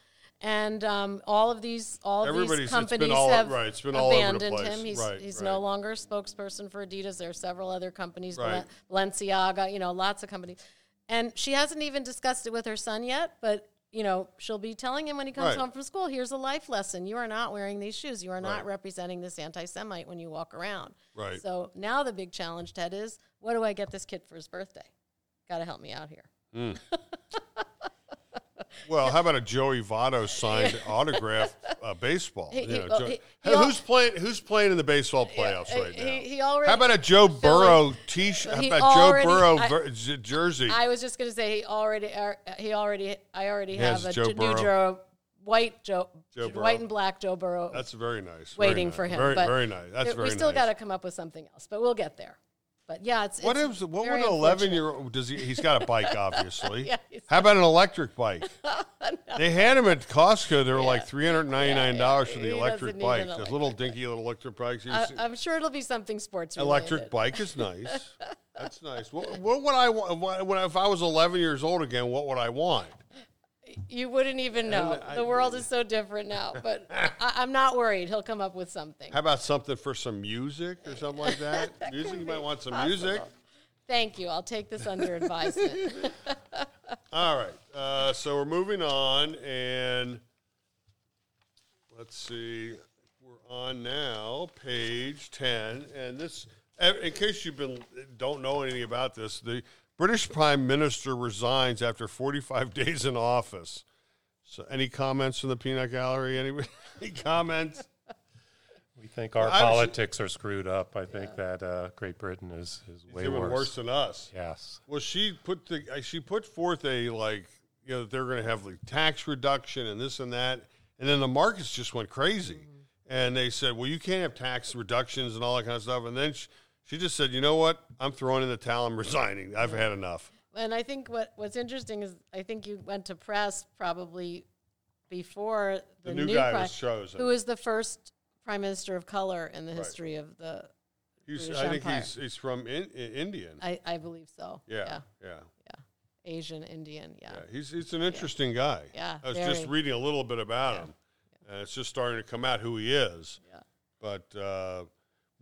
Speaker 2: and um, all of these all of these companies
Speaker 1: all-
Speaker 2: have
Speaker 1: right, it's been all over the
Speaker 2: abandoned him. He's
Speaker 1: Right,
Speaker 2: he's
Speaker 1: right.
Speaker 2: no longer a spokesperson for Adidas. There are several other companies,
Speaker 1: Right.
Speaker 2: Balenciaga, you know, lots of companies, and she hasn't even discussed it with her son yet, but. You know, she'll be telling him when he comes home from school, here's a life lesson. You are not wearing these shoes. You are not representing this anti Semite when you walk around.
Speaker 1: Right.
Speaker 2: So now the big challenge, Ted, is what do I get this kid for his birthday? Got to help me out here.
Speaker 1: Well, how about a Joey Votto signed autograph uh, baseball?
Speaker 2: He-
Speaker 1: You know,
Speaker 2: well,
Speaker 1: Jo-
Speaker 2: he- he al-
Speaker 1: who's playing? Who's playing in the baseball playoffs
Speaker 2: he-
Speaker 1: right now?
Speaker 2: he- already-
Speaker 1: How about a Joe Burrow t-shirt? How about
Speaker 2: already-
Speaker 1: Joe Burrow
Speaker 2: I-
Speaker 1: ver- j- jersey?
Speaker 2: I was just going to say he already, uh, he already, I already have a
Speaker 1: Joe
Speaker 2: J- new
Speaker 1: Burrow.
Speaker 2: Joe, white Joe,
Speaker 1: Joe
Speaker 2: white and black Joe Burrow
Speaker 1: That's very nice. very
Speaker 2: waiting
Speaker 1: nice.
Speaker 2: for him.
Speaker 1: Very,
Speaker 2: but
Speaker 1: very nice. That's
Speaker 2: there-
Speaker 1: very
Speaker 2: we still
Speaker 1: nice.
Speaker 2: got to come up with something else, but we'll get there. But yeah, it's
Speaker 1: What
Speaker 2: it's
Speaker 1: is what would an eleven year old does he? He's got a bike, obviously.
Speaker 2: Yeah,
Speaker 1: How about an electric bike? They had them at Costco. They were like three hundred ninety nine dollars
Speaker 2: Yeah,
Speaker 1: for the
Speaker 2: He
Speaker 1: electric bike. Those little dinky little electric bikes.
Speaker 2: I, I'm sure it'll be something sports related.
Speaker 1: electric bike is nice. That's nice. What, what would I want? What- if I was eleven years old again? What would I want?
Speaker 2: You wouldn't even know.
Speaker 1: I-
Speaker 2: the world is so different now. But I, I'm not worried. He'll come up with something.
Speaker 1: How about something for some music or something like that? music. You might want some music.
Speaker 2: Thank you. I'll take this under advisement.
Speaker 1: All right. Uh, so we're moving on, and let's see. We're on now, page ten, and this. In case you've been don't know anything about this, the British Prime Minister resigns after 45 days in office. So, any comments from the peanut gallery? Any, any comments?
Speaker 3: We think our
Speaker 1: was-
Speaker 3: politics are screwed up. I think that uh, Great Britain is, is way
Speaker 1: Even
Speaker 3: worse.
Speaker 1: worse than us.
Speaker 3: Yes.
Speaker 1: Well, she put the uh, she put forth a like you know they're going to have like tax reduction and this and that, and then the markets just went crazy, and they said, well, you can't have tax reductions and all that kind of stuff, and then she, she just said, you know what, I'm throwing in the towel, I'm resigning, I've had enough.
Speaker 2: and I think what, what's interesting is I think you went to press probably before the,
Speaker 1: The new guy
Speaker 2: prime,
Speaker 1: was chosen.
Speaker 2: who was the first prime minister of color in the history of the.
Speaker 1: He's,
Speaker 2: British
Speaker 1: I think he's he's from in, in Indian.
Speaker 2: I, I believe so.
Speaker 1: yeah,
Speaker 2: yeah,
Speaker 1: yeah,
Speaker 2: yeah. Asian Indian. Yeah.
Speaker 1: yeah. He's he's an interesting guy.
Speaker 2: Yeah,
Speaker 1: I was just reading a little bit about him, and it's just starting to come out who he is.
Speaker 2: Yeah.
Speaker 1: But uh,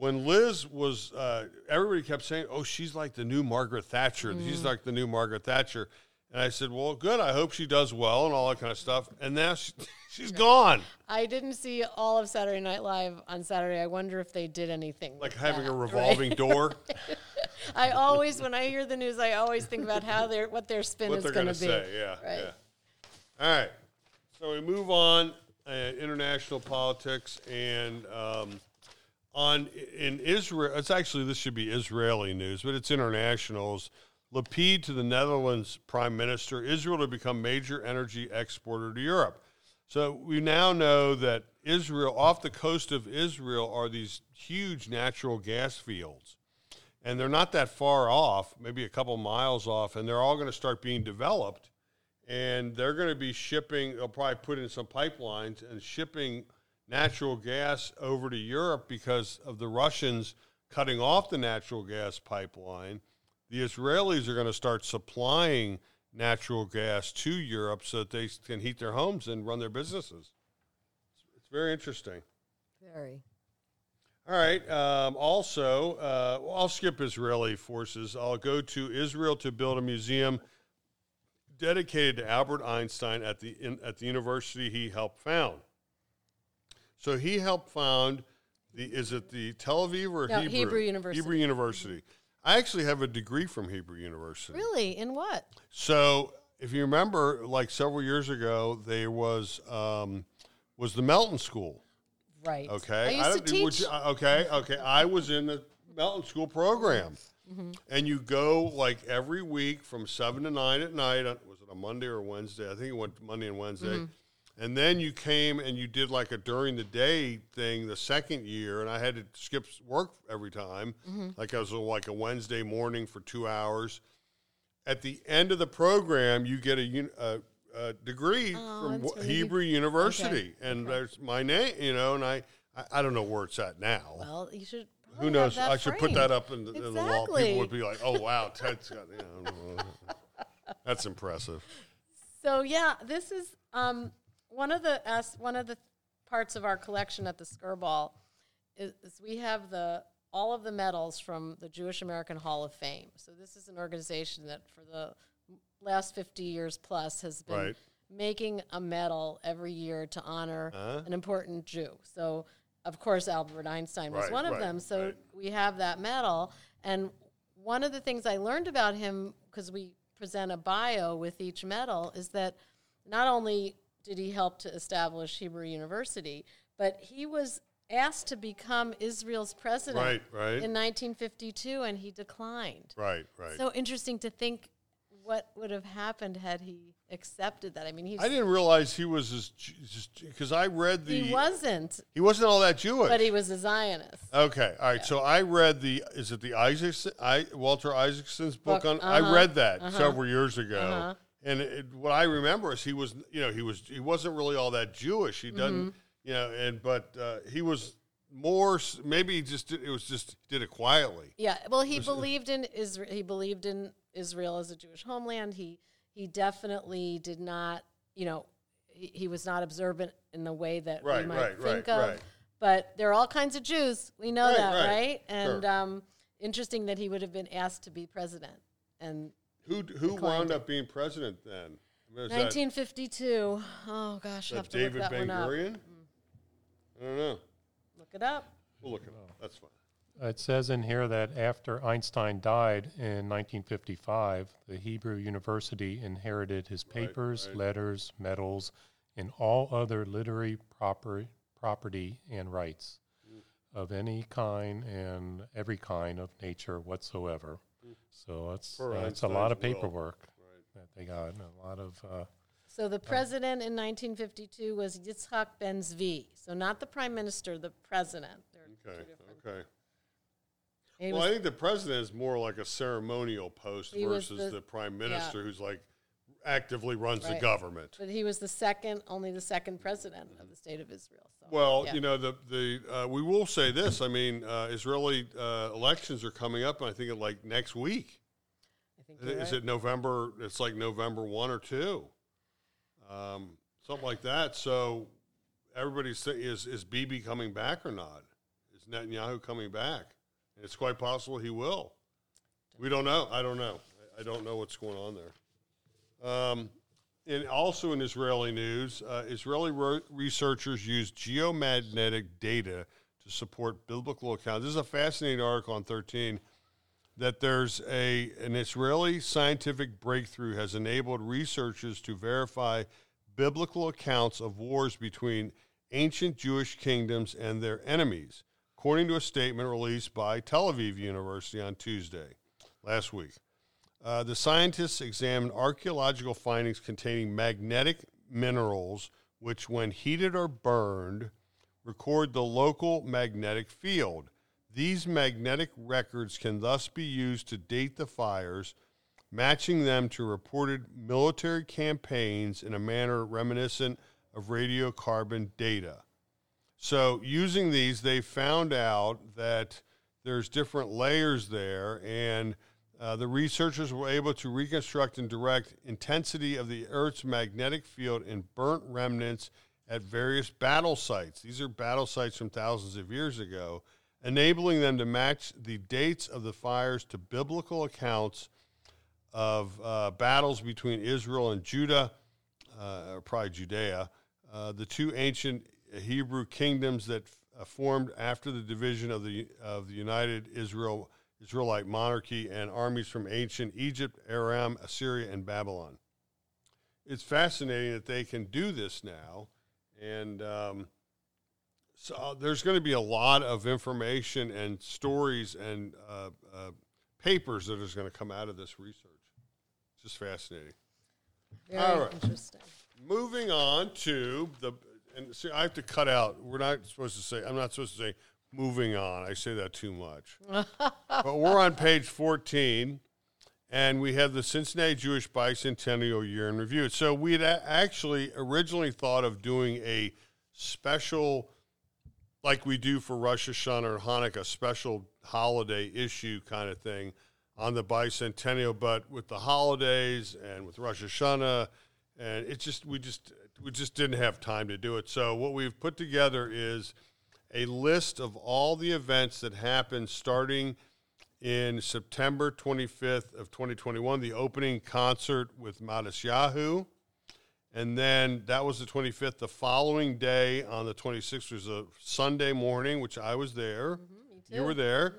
Speaker 1: when Liz was, uh, everybody kept saying, "Oh, she's like the new Margaret Thatcher.
Speaker 2: Mm.
Speaker 1: She's like the new Margaret Thatcher." And I said, "Well, good. I hope she does well and all that kind of stuff." And now she, she's gone,
Speaker 2: I didn't see all of Saturday Night Live on Saturday. I wonder if they did anything
Speaker 1: like having
Speaker 2: that,
Speaker 1: a
Speaker 2: right?
Speaker 1: revolving door.
Speaker 2: I always, when I hear the news, I always think about how their what their spin
Speaker 1: what
Speaker 2: is going
Speaker 1: to
Speaker 2: be.
Speaker 1: say. Yeah,
Speaker 2: Right.
Speaker 1: yeah. All right. So we move on. Uh, international politics and um, on in Israel. It's actually this should be Israeli news, but it's internationals. Lapid to the Netherlands Prime Minister. Israel to become major energy exporter to Europe. So we now know that Israel, off the coast of Israel, are these huge natural gas fields and they're not that far off, maybe a couple miles off, and they're all going to start being developed. And they're going to be shipping, they'll probably put in some pipelines and shipping natural gas over to Europe because of the Russians cutting off the natural gas pipeline. The Israelis are going to start supplying natural gas to Europe so that they can heat their homes and run their businesses. It's very interesting.
Speaker 2: Very.
Speaker 1: All right. Um, also, uh, well, I'll skip Israeli forces. I'll go to Israel to build a museum dedicated to Albert Einstein at the in, at the university he helped found. So he helped found the is it the Tel Aviv or
Speaker 2: No,
Speaker 1: Hebrew
Speaker 2: Hebrew University.
Speaker 1: Hebrew University. I actually have a degree from Hebrew University.
Speaker 2: Really? In what?
Speaker 1: So if you remember, like several years ago, there was um, was the Melton School.
Speaker 2: Right.
Speaker 1: Okay.
Speaker 2: I used to
Speaker 1: don't- would
Speaker 2: teach.
Speaker 1: you- uh, okay. Okay. I was in the Melton School program,
Speaker 2: Mm-hmm.
Speaker 1: and you go like every week from seven to nine at night. on- Was it a Monday or a Wednesday? I think it went Monday and Wednesday.
Speaker 2: Mm-hmm.
Speaker 1: And then you came and you did like a during the day thing the second year, and I had to skip work every time.
Speaker 2: Mm-hmm.
Speaker 1: Like I was like a Wednesday morning for two hours. At the end of the program, you get a, a, a degree
Speaker 2: Oh,
Speaker 1: from
Speaker 2: really-
Speaker 1: Hebrew University, and there's my name, you know, and I, I, I don't know where it's at now.
Speaker 2: well, you should.
Speaker 1: Who knows? I should put that up in the, in the wall. People would be like, "Oh wow, Ted's got you know, that's impressive."
Speaker 2: So yeah, this is um, one of the one of the parts of our collection at the Skirball is, is we have the all of the medals from the Jewish American Hall of Fame. So this is an organization that for the last 50 years plus has been
Speaker 1: Right.
Speaker 2: making a medal every year to honor
Speaker 1: Uh-huh.
Speaker 2: an important Jew. So of course Albert Einstein was
Speaker 1: Right,
Speaker 2: one of
Speaker 1: right,
Speaker 2: them. So we have that medal and one of the things I learned about him because we present a bio with each medal is that not only did he help to establish Hebrew University, but he was asked to become Israel's president
Speaker 1: Right, right.
Speaker 2: in 1952 and he declined.
Speaker 1: Right, right.
Speaker 2: So interesting to think what would have happened had he accepted that. I mean, he's,
Speaker 1: I didn't realize he was as because I read the
Speaker 2: he wasn't,
Speaker 1: he wasn't all that Jewish.
Speaker 2: but he was a Zionist.
Speaker 1: okay, all right. So I read the is it the Isaacson I Walter Isaacson's book,
Speaker 2: Book,
Speaker 1: on I
Speaker 2: uh-huh,
Speaker 1: read that
Speaker 2: uh-huh.
Speaker 1: several years ago.
Speaker 2: Uh-huh.
Speaker 1: And it, what I remember is he was, you know, he was he wasn't really all that Jewish. He doesn't,
Speaker 2: Mm-hmm.
Speaker 1: you know, and but uh, he was more. Maybe he just did, it was just did it quietly.
Speaker 2: Yeah, well, he believed in Israel. He believed in Israel as a Jewish homeland. He he definitely did not, you know, he, he was not observant in the way that
Speaker 1: Right,
Speaker 2: we might
Speaker 1: right,
Speaker 2: think
Speaker 1: right,
Speaker 2: of.
Speaker 1: right.
Speaker 2: But there are all kinds of Jews. We know that,
Speaker 1: right,
Speaker 2: right? And
Speaker 1: sure.
Speaker 2: um, interesting that he would have been asked to be president. And
Speaker 1: Who who
Speaker 2: Declined
Speaker 1: wound up being president then? I mean, is that-
Speaker 2: 1952. Oh gosh, I have to look
Speaker 1: David
Speaker 2: that
Speaker 1: Ben
Speaker 2: one up.
Speaker 1: Gurion? I don't know.
Speaker 2: Look it up.
Speaker 1: We'll look it up. That's fine.
Speaker 3: It says in here that after Einstein died in 1955, the Hebrew University inherited his
Speaker 1: Right,
Speaker 3: papers,
Speaker 1: right.
Speaker 3: letters, medals, and all other literary proper, property and rights
Speaker 1: Mm.
Speaker 3: of any kind and every kind of nature whatsoever. So it's
Speaker 1: Per
Speaker 3: uh, it's a lot of
Speaker 1: Einstein's will.
Speaker 3: paperwork
Speaker 1: Right.
Speaker 3: that they got, and a lot of uh,
Speaker 2: So the president in 1952 was Yitzhak Ben Zvi. So not the prime minister, the president. They're two
Speaker 1: Okay.
Speaker 2: different-
Speaker 1: Okay.
Speaker 2: He
Speaker 1: well,
Speaker 2: was-
Speaker 1: I think the president is more like a ceremonial post
Speaker 2: He was
Speaker 1: versus the,
Speaker 2: the-
Speaker 1: prime minister, who's like actively runs the government.
Speaker 2: But he was the second, only the second president of the state of Israel. So,
Speaker 1: Well,
Speaker 2: yeah.
Speaker 1: you know, the the uh, we will say this. I mean, uh, Israeli uh, elections are coming up, and I think like next week.
Speaker 2: I think
Speaker 1: Is
Speaker 2: right.
Speaker 1: it November? It's like November one or two, um, something like that. So everybody's saying, is is Bibi coming back or not? Is Netanyahu coming back? And it's quite possible he will. We don't know. I don't know. I don't know what's going on there. Um, and also in Israeli news, uh, Israeli ro- researchers use geomagnetic data to support biblical accounts. This is a fascinating article on 13 that there's a an Israeli scientific breakthrough has enabled researchers to verify biblical accounts of wars between ancient Jewish kingdoms and their enemies, according to a statement released by Tel Aviv University on Tuesday last week. Uh, the scientists examined archaeological findings containing magnetic minerals, which, when heated or burned, record the local magnetic field. These magnetic records can thus be used to date the fires, matching them to reported military campaigns in a manner reminiscent of radiocarbon data. So, using these, they found out that there's different layers there, and uh, the researchers were able to reconstruct and direct intensity of the Earth's magnetic field in burnt remnants at various battle sites. These are battle sites from thousands of years ago, enabling them to match the dates of the fires to biblical accounts of uh, battles between Israel and Judah, uh, or probably Judea, uh, the two ancient Hebrew kingdoms that uh, formed after the division of the of the United Israel Israelite monarchy and armies from ancient Egypt, Aram, Assyria, and Babylon. It's fascinating that they can do this now, and um, so uh, there's going to be a lot of information and stories and uh, uh, papers that is going to come out of this research. It's just fascinating.
Speaker 2: Very
Speaker 1: all right.
Speaker 2: interesting.
Speaker 1: Moving on to the and see, I have to cut out. We're not supposed to say. I'm not supposed to say moving on. I say that too much. but we're on page 14, and we have the Cincinnati Jewish Bicentennial Year in Review. So we had a- actually originally thought of doing a special, like we do for Rosh Hashanah or Hanukkah, special holiday issue kind of thing on the bicentennial. But with the holidays and with Rosh Hashanah, and it just we just we just didn't have time to do it. So what we've put together is a list of all the events that happened starting in September 25th of 2021, the opening concert with Modest Yahoo. And then that was the 25th. The following day on the 26th was a Sunday morning, which I was there. You were there.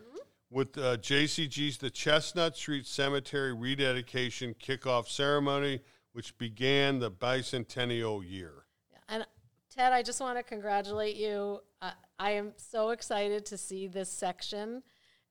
Speaker 1: with uh, JCG's the Chestnut Street Cemetery rededication kickoff ceremony, which began the bicentennial year.
Speaker 2: And Ted, I just want to congratulate you. Uh, I am so excited to see this section.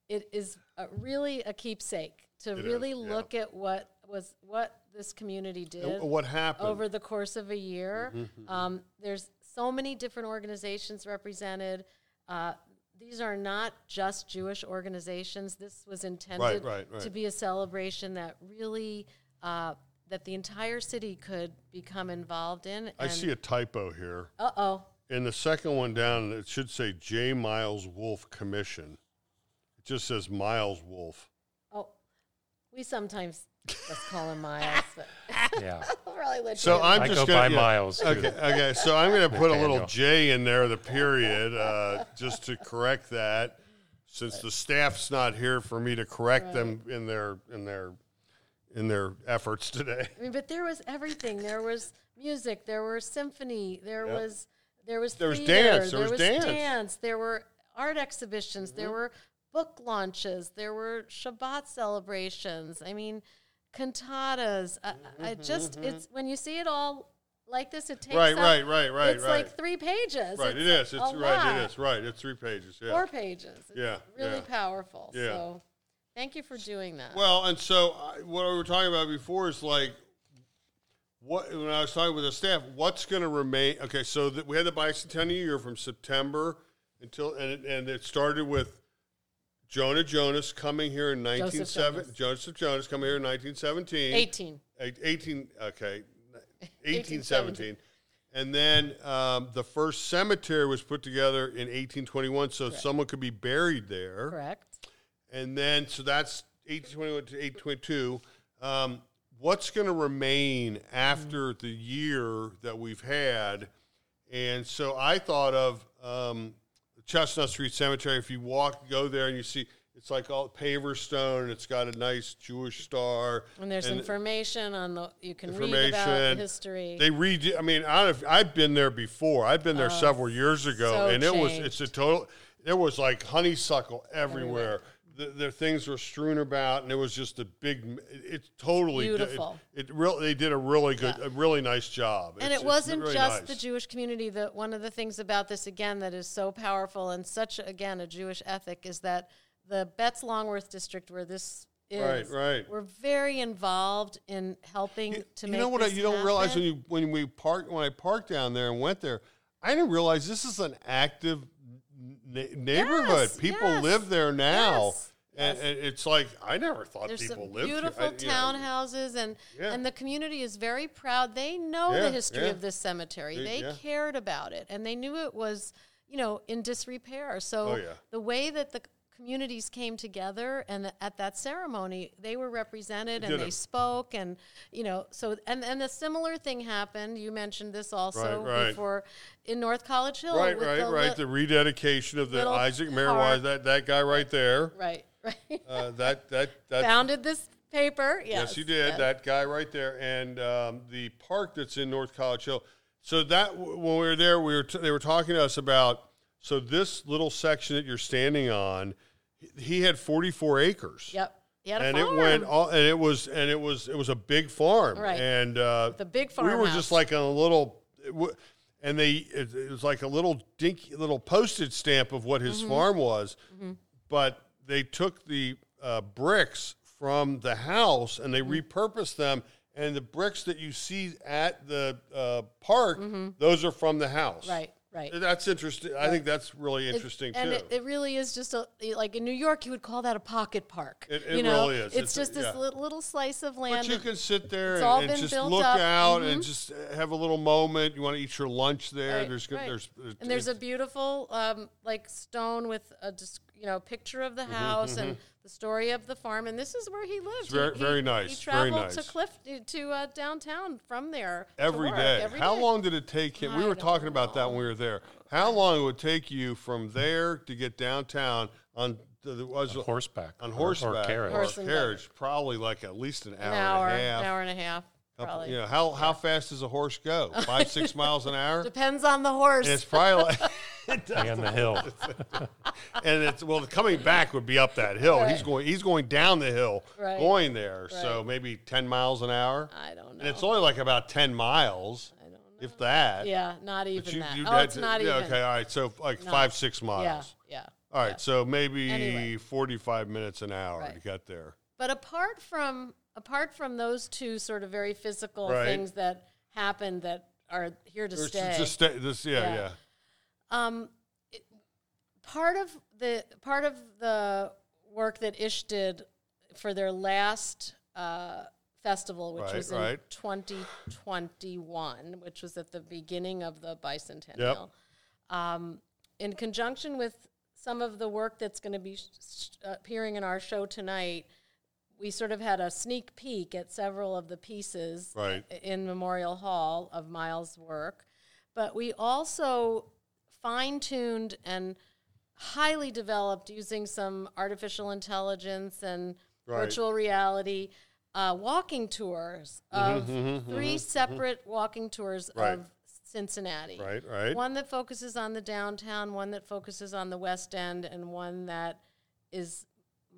Speaker 2: It is a, really a keepsake to
Speaker 1: It
Speaker 2: really
Speaker 1: is, yeah.
Speaker 2: look at what was what this community did
Speaker 1: And what happened?
Speaker 2: over the course of a year.
Speaker 1: Mm-hmm,
Speaker 2: Um, there's so many different organizations represented. Uh, these are not just Jewish organizations. This was intended
Speaker 1: right, right.
Speaker 2: to be a celebration that really uh, that the entire city could become involved in.
Speaker 1: I see a typo here.
Speaker 2: Uh oh.
Speaker 1: In the second one down, it should say J. Miles Wolf Commission. It just says Miles Wolf.
Speaker 2: Oh, we sometimes just call him Miles, but
Speaker 3: Yeah.
Speaker 2: really legit.
Speaker 1: So I'm
Speaker 3: I
Speaker 1: just
Speaker 3: go
Speaker 1: gonna,
Speaker 3: by
Speaker 1: yeah.
Speaker 3: miles. Too.
Speaker 1: Okay, okay. So I'm going to put a little J in there, the period, uh, just to correct that, since the staff's not here for me to correct them in their in their in their efforts today.
Speaker 2: I mean, but there was everything. There was music. There was symphony. There
Speaker 1: Yep.
Speaker 2: was there was
Speaker 1: There was
Speaker 2: theater,
Speaker 1: dance, there was dance.
Speaker 2: There were art exhibitions. There mm-hmm. were book launches. There were Shabbat celebrations. I mean, cantatas. I, I mm-hmm, just mm-hmm. it's when you see it all like this, it takes
Speaker 1: Right,
Speaker 2: up-
Speaker 1: right, right, right,
Speaker 2: It's
Speaker 1: right.
Speaker 2: like three pages.
Speaker 1: right, it
Speaker 2: It's
Speaker 1: It's right.
Speaker 2: lot.
Speaker 1: It is right. It's three pages. Yeah.
Speaker 2: Four pages. It's
Speaker 1: Yeah,
Speaker 2: really
Speaker 1: yeah.
Speaker 2: powerful.
Speaker 1: Yeah.
Speaker 2: So, thank you for doing that.
Speaker 1: Well, and so I, what we were talking about before is like what when I was talking with the staff, what's going to remain? Okay, so that we had the bicentennial year from September until and it, and it started with Jonah Jonas coming here in nineteen
Speaker 2: Joseph. Jonas.
Speaker 1: Joseph Jonas coming here in nineteen seventeen.
Speaker 2: 18.
Speaker 1: 18 okay
Speaker 2: 1817.
Speaker 1: 1817 and then um, the first cemetery was put together in 1821 so someone could be buried there
Speaker 2: Correct.
Speaker 1: and then so that's 1821 to 1822 um, what's going to remain after the year that we've had and so i thought of um, chestnut street cemetery if you walk go there and you see it's like all paver stone it's got a nice jewish star
Speaker 2: And there's
Speaker 1: And-
Speaker 2: information on the you can read about history.
Speaker 1: They read. I mean, I don't know if, I've been there before. I've been there several years ago,
Speaker 2: so
Speaker 1: and it was it's a total. There was like honeysuckle everywhere. The, the things were strewn about, and it was just a big. m- It, it's totally
Speaker 2: Beautiful.
Speaker 1: It, it really they did a really good,
Speaker 2: Yeah.
Speaker 1: a really nice job.
Speaker 2: and
Speaker 1: It's-
Speaker 2: it wasn't
Speaker 1: really
Speaker 2: just
Speaker 1: nice.
Speaker 2: the Jewish community. That one of the things about this again that is so powerful and such again a Jewish ethic is that the Betts Longworth district where this is,
Speaker 1: Right, right.
Speaker 2: we're very involved in helping
Speaker 1: You,
Speaker 2: to
Speaker 1: you
Speaker 2: make.
Speaker 1: You know what? I, you don't realize when you when we parked when I parked down there and went there, I didn't realize this is an active neighborhood.
Speaker 2: Yes,
Speaker 1: People
Speaker 2: yes,
Speaker 1: live there now,
Speaker 2: yes,
Speaker 1: and, and it's like I never thought
Speaker 2: There's
Speaker 1: people
Speaker 2: some
Speaker 1: lived
Speaker 2: beautiful
Speaker 1: here.
Speaker 2: Townhouses, and
Speaker 1: Yeah.
Speaker 2: and the community is very proud. They know
Speaker 1: Yeah,
Speaker 2: the history
Speaker 1: yeah.
Speaker 2: of this cemetery.
Speaker 1: They-
Speaker 2: They cared about it, and they knew it was, you know, in disrepair. So
Speaker 1: Oh,
Speaker 2: the way that the communities came together and th- at that ceremony they were represented and they
Speaker 1: it.
Speaker 2: spoke and you know so and and a similar thing happened you mentioned this also
Speaker 1: Right, right.
Speaker 2: before in north college hill
Speaker 1: right,
Speaker 2: with
Speaker 1: right,
Speaker 2: the
Speaker 1: right.
Speaker 2: li-
Speaker 1: The rededication of the Isaac.
Speaker 2: Mayer
Speaker 1: Wise, that that guy right there.
Speaker 2: right right
Speaker 1: Uh, that that that.
Speaker 2: founded this paper yes,
Speaker 1: Yes, you did.
Speaker 2: yes.
Speaker 1: That guy right there, and um, the park that's in North College Hill. So that when we were there, we were t- they were talking to us about. So this little section that you're standing on, he- had 44 acres.
Speaker 2: yep he had a
Speaker 1: and
Speaker 2: farm.
Speaker 1: it went all, and it was and it was it was a big farm
Speaker 2: Right.
Speaker 1: and uh
Speaker 2: The big farm.
Speaker 1: we were
Speaker 2: farmhouse.
Speaker 1: just like a little and they it, it was like a little dinky little postage stamp of what his
Speaker 2: Mm-hmm.
Speaker 1: farm was but they took the uh, bricks from the house and
Speaker 2: Mm-hmm.
Speaker 1: they repurposed them and the bricks that you see at the uh, park those are from the house
Speaker 2: Mm-hmm. right right
Speaker 1: that's interesting i think that's really
Speaker 2: It-
Speaker 1: interesting
Speaker 2: and
Speaker 1: too
Speaker 2: it, it really is just a like in New York, you would call that a pocket park.
Speaker 1: It- it
Speaker 2: you know?
Speaker 1: really is.
Speaker 2: It's,
Speaker 1: It's a-
Speaker 2: just this
Speaker 1: yeah.
Speaker 2: little slice of land.
Speaker 1: But you can sit there and, and just look
Speaker 2: up.
Speaker 1: out
Speaker 2: Mhm.
Speaker 1: and just have a little moment. You want to eat your lunch there.
Speaker 2: Right,
Speaker 1: there's,
Speaker 2: right.
Speaker 1: there's
Speaker 2: and there's a beautiful um, like stone with a dis- you know picture of the house and the story of the farm. And this is where he lived.
Speaker 1: Mm-hmm, very-
Speaker 2: he,
Speaker 1: very nice,
Speaker 2: He
Speaker 1: very
Speaker 2: traveled to
Speaker 1: nice.
Speaker 2: Cliff to uh, downtown from there to
Speaker 1: every
Speaker 2: work
Speaker 1: day.
Speaker 2: every
Speaker 1: How
Speaker 2: day.
Speaker 1: long did it take him? We were talking
Speaker 2: don't
Speaker 1: about that when we were there. How long it would take you from there to get downtown on the, the was
Speaker 3: horseback
Speaker 1: on horseback
Speaker 3: or carriage.
Speaker 2: Horse and
Speaker 1: carriage? Probably like at least an hour,
Speaker 2: An hour,
Speaker 1: and a half.
Speaker 2: an hour and a half, probably.
Speaker 1: You know, how how fast does a horse go? Five six miles an hour.
Speaker 2: Depends on the horse.
Speaker 1: And it's probably like
Speaker 3: and the hill.
Speaker 1: and it's well, coming back would be up that hill. He's going. He's going down the hill,
Speaker 2: Right.
Speaker 1: going there. So maybe ten miles an hour.
Speaker 2: I don't know.
Speaker 1: And it's only like about ten miles,
Speaker 2: I don't know.
Speaker 1: if that.
Speaker 2: Yeah, not even
Speaker 1: you-
Speaker 2: that.
Speaker 1: you
Speaker 2: oh, it's
Speaker 1: to-
Speaker 2: not
Speaker 1: yeah,
Speaker 2: even.
Speaker 1: Okay, all right. So like
Speaker 2: No.
Speaker 1: five, six miles.
Speaker 2: Yeah, yeah.
Speaker 1: All right,
Speaker 2: yeah.
Speaker 1: so maybe
Speaker 2: Anyway.
Speaker 1: forty-five minutes an hour to get there.
Speaker 2: But apart from apart from those two sort of very physical
Speaker 1: Right.
Speaker 2: things that happen that are here to
Speaker 1: There's
Speaker 2: stay,
Speaker 1: Just stay, this, yeah,
Speaker 2: Yeah.
Speaker 1: yeah.
Speaker 2: Um, it- part of the part of the work that Ish did for their last uh, festival, which
Speaker 1: Right,
Speaker 2: was in
Speaker 1: right.
Speaker 2: 2021, which was at the beginning of the bicentennial, um, in conjunction with some of the work that's going to be sh- appearing in our show tonight. We sort of had a sneak peek at several of the pieces
Speaker 1: Right.
Speaker 2: in Memorial Hall of Miles' work, but we also fine tuned and highly developed using some artificial intelligence and
Speaker 1: Right.
Speaker 2: virtual reality uh, walking tours of
Speaker 1: Mm-hmm,
Speaker 2: 3 separate walking tours
Speaker 1: Right.
Speaker 2: of Cincinnati.
Speaker 1: Right, right.
Speaker 2: One that focuses on the downtown, one that focuses on the West End, and one that is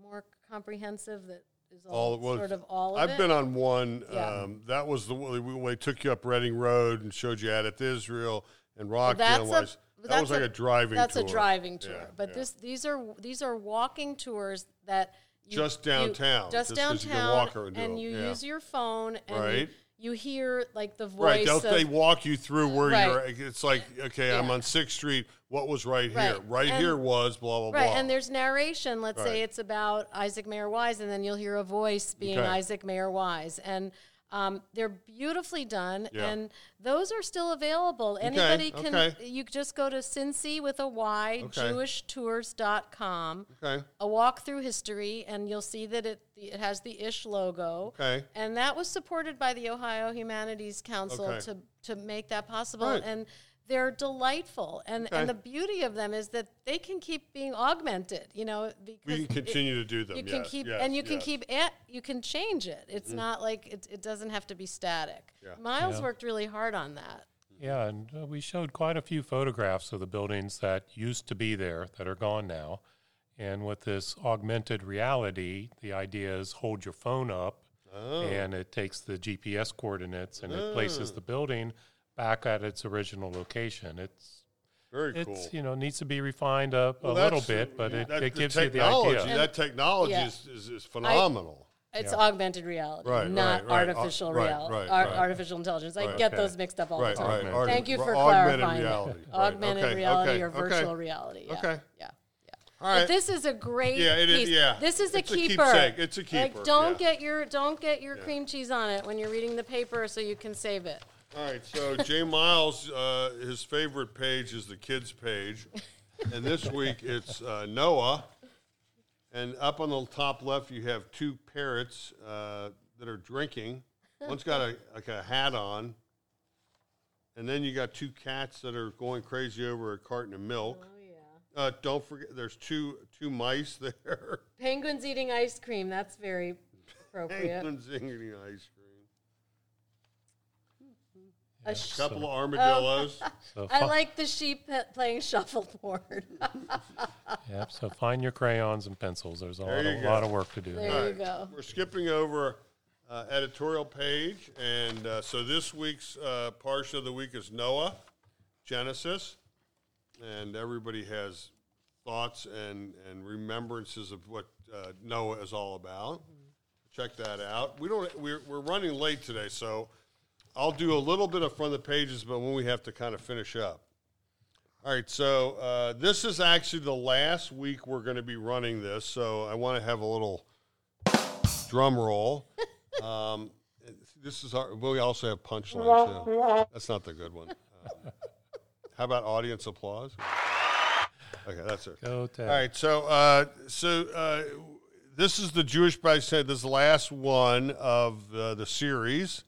Speaker 2: more comprehensive. That is all,
Speaker 1: all well,
Speaker 2: sort of all of it.
Speaker 1: I've
Speaker 2: it.
Speaker 1: been on one.
Speaker 2: Yeah.
Speaker 1: Um, that was the one when they took you up Reading Road and showed you Adath Israel and Rockdale.
Speaker 2: that's a-
Speaker 1: was, that was like
Speaker 2: a-
Speaker 1: a, driving
Speaker 2: That's
Speaker 1: tour.
Speaker 2: a driving tour.
Speaker 1: Yeah,
Speaker 2: but
Speaker 1: yeah.
Speaker 2: this these are these are walking tours that you,
Speaker 1: Just
Speaker 2: you-
Speaker 1: downtown,
Speaker 2: just
Speaker 1: just 'cause you
Speaker 2: downtown,
Speaker 1: walk
Speaker 2: and you
Speaker 1: yeah.
Speaker 2: use your phone and
Speaker 1: Right.
Speaker 2: you, you hear like the voice
Speaker 1: Right, they'll,
Speaker 2: of
Speaker 1: they walk you through where
Speaker 2: Right.
Speaker 1: you're. It's like, okay, I'm on Sixth Street. What was right, here?
Speaker 2: Right,
Speaker 1: Right
Speaker 2: and-
Speaker 1: here was blah blah
Speaker 2: Right,
Speaker 1: blah.
Speaker 2: Right, and there's narration. Let's say it's about Isaac Mayer Wise, and then you'll hear a voice being
Speaker 1: Okay.
Speaker 2: Isaac Mayer Wise, and um, they're beautifully done,
Speaker 1: Yeah.
Speaker 2: and those are still available. Anybody can.
Speaker 1: okay.
Speaker 2: You just go to Cincy with a Y,
Speaker 1: Okay.
Speaker 2: JewishTours.com.
Speaker 1: okay,
Speaker 2: A walk through history, and you'll see that it it has the Ish logo.
Speaker 1: okay,
Speaker 2: And that was supported by the Ohio Humanities Council
Speaker 1: Okay.
Speaker 2: to, to make that possible.
Speaker 1: Right.
Speaker 2: And they're delightful. And,
Speaker 1: Okay.
Speaker 2: and the beauty of them is that they can keep being augmented, you know, because
Speaker 1: we can
Speaker 2: it-
Speaker 1: continue to do them.
Speaker 2: you can keep
Speaker 1: yes,
Speaker 2: and you can
Speaker 1: yes. Mm-hmm.
Speaker 2: keep it you can change it it's not like it, it doesn't have to be static
Speaker 1: Yeah.
Speaker 2: miles
Speaker 3: Yeah.
Speaker 2: worked really hard on that
Speaker 3: Yeah, and uh, we showed quite a few photographs of the buildings that used to be there that are gone now. And with this augmented reality, the idea is hold your phone up
Speaker 1: Oh.
Speaker 3: and it takes the GPS coordinates and it places the building back at its original location. It's
Speaker 1: Very
Speaker 3: it's
Speaker 1: cool.
Speaker 3: you know needs to be refined up
Speaker 1: Well,
Speaker 3: a little bit, but it,
Speaker 1: that-
Speaker 3: it
Speaker 1: the
Speaker 3: gives you the
Speaker 1: technology,
Speaker 3: idea.
Speaker 1: That technology
Speaker 2: Yeah.
Speaker 1: is, is, is phenomenal.
Speaker 2: it's
Speaker 3: Yeah.
Speaker 2: augmented reality
Speaker 1: Right,
Speaker 2: not
Speaker 1: right, right.
Speaker 2: artificial
Speaker 1: Uh,
Speaker 2: reality
Speaker 1: right,
Speaker 2: ar-
Speaker 1: right.
Speaker 2: artificial intelligence i
Speaker 1: Right.
Speaker 2: get
Speaker 3: Okay.
Speaker 2: those mixed up all
Speaker 1: right,
Speaker 2: the time
Speaker 1: right.
Speaker 3: Augmented.
Speaker 1: Art-
Speaker 2: thank you for
Speaker 1: augmented
Speaker 2: clarifying
Speaker 1: reality. Right,
Speaker 2: augmented
Speaker 1: okay,
Speaker 2: reality
Speaker 1: okay,
Speaker 2: or
Speaker 1: okay.
Speaker 2: virtual reality yeah
Speaker 1: Okay.
Speaker 2: yeah
Speaker 1: All right.
Speaker 2: But this is a great
Speaker 1: Yeah, it is-
Speaker 2: piece.
Speaker 1: yeah.
Speaker 2: This is a
Speaker 1: It's a
Speaker 2: keeper.
Speaker 1: keepsake. It's a keeper,
Speaker 2: Like, don't
Speaker 1: yeah.
Speaker 2: get your don't get your cream cheese on it when you're reading the paper, so you can save it.
Speaker 1: All right, so Jay Miles, uh, his favorite page is the kids' page, and this week it's uh, Noah. And up on the top left, you have two parrots uh, that are drinking. One's got a like a hat on, and then you got two cats that are going crazy over a carton of milk.
Speaker 2: Oh yeah.
Speaker 1: Uh, don't forget, there's two two mice there.
Speaker 2: Penguins eating ice cream. That's very appropriate.
Speaker 1: Penguins eating ice cream.
Speaker 2: A sh-
Speaker 1: couple of armadillos.
Speaker 3: So
Speaker 2: I like the sheep playing shuffleboard.
Speaker 3: Yep. So find your crayons and pencils. There's a
Speaker 1: There
Speaker 3: lot,
Speaker 1: you
Speaker 3: of, lot of work to do.
Speaker 2: There
Speaker 1: All
Speaker 2: you
Speaker 1: right,
Speaker 2: go.
Speaker 1: We're skipping over uh, editorial page, and uh, so this week's uh, parsha of the week is Noah, Genesis, and everybody has thoughts and and remembrances of what uh, Noah is all about. Check that out. We don't. We're we're running late today, so I'll do a little bit of front of the pages, but when we have to kind of finish up. All right, so uh, this is actually the last week we're going to be running this, so I want to have a little drum roll. Um, this is our. We also have punchline too. That's not the good one. Um, how about audience applause? Okay, that's it.
Speaker 3: Go
Speaker 1: All right, so uh, so uh, this is the Jewish Bicentennial. This is the last one of uh, the series.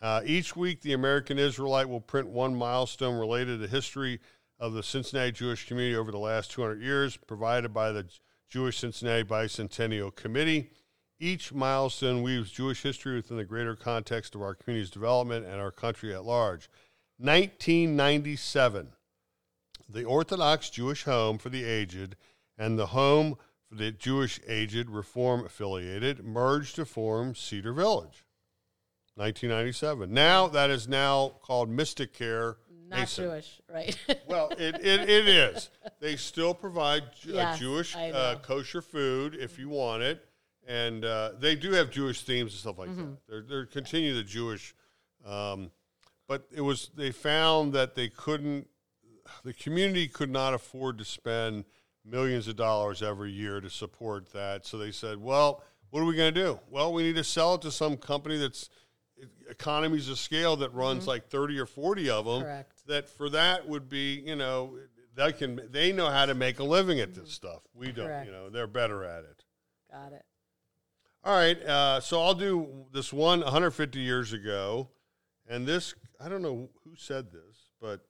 Speaker 1: Uh, each week, the American Israelite will print one milestone related to history of the Cincinnati Jewish community over the last 200 years, provided by the Jewish Cincinnati Bicentennial Committee. Each milestone weaves Jewish history within the greater context of our community's development and our country at large. 1997. the Orthodox Jewish Home for the Aged and the Home for the Jewish Aged Reform Affiliated merged to form Cedar Village. 1997. Now that is now called Mystic Care.
Speaker 2: Not
Speaker 1: Mason.
Speaker 2: Jewish, right?
Speaker 1: Well, it, it, it is. They still provide Ju-
Speaker 2: Yes,
Speaker 1: uh, Jewish uh, kosher food if you want it, and uh, they do have Jewish themes and stuff like
Speaker 2: Mm-hmm.
Speaker 1: that. They're they're continue the Jewish, um, but it was they found that they couldn't, the community could not afford to spend millions of dollars every year to support that. So they said, well, what are we going to do? Well, we need to sell it to some company that's economies of scale that runs like 30 or 40 of them
Speaker 2: Mm-hmm. Correct.
Speaker 1: that for that would be you know they can they know how to make a living at this stuff we don't
Speaker 2: Correct.
Speaker 1: you know they're better at it
Speaker 2: Got it.
Speaker 1: all right uh, so i'll do this one 150 years ago and this i don't know who said this but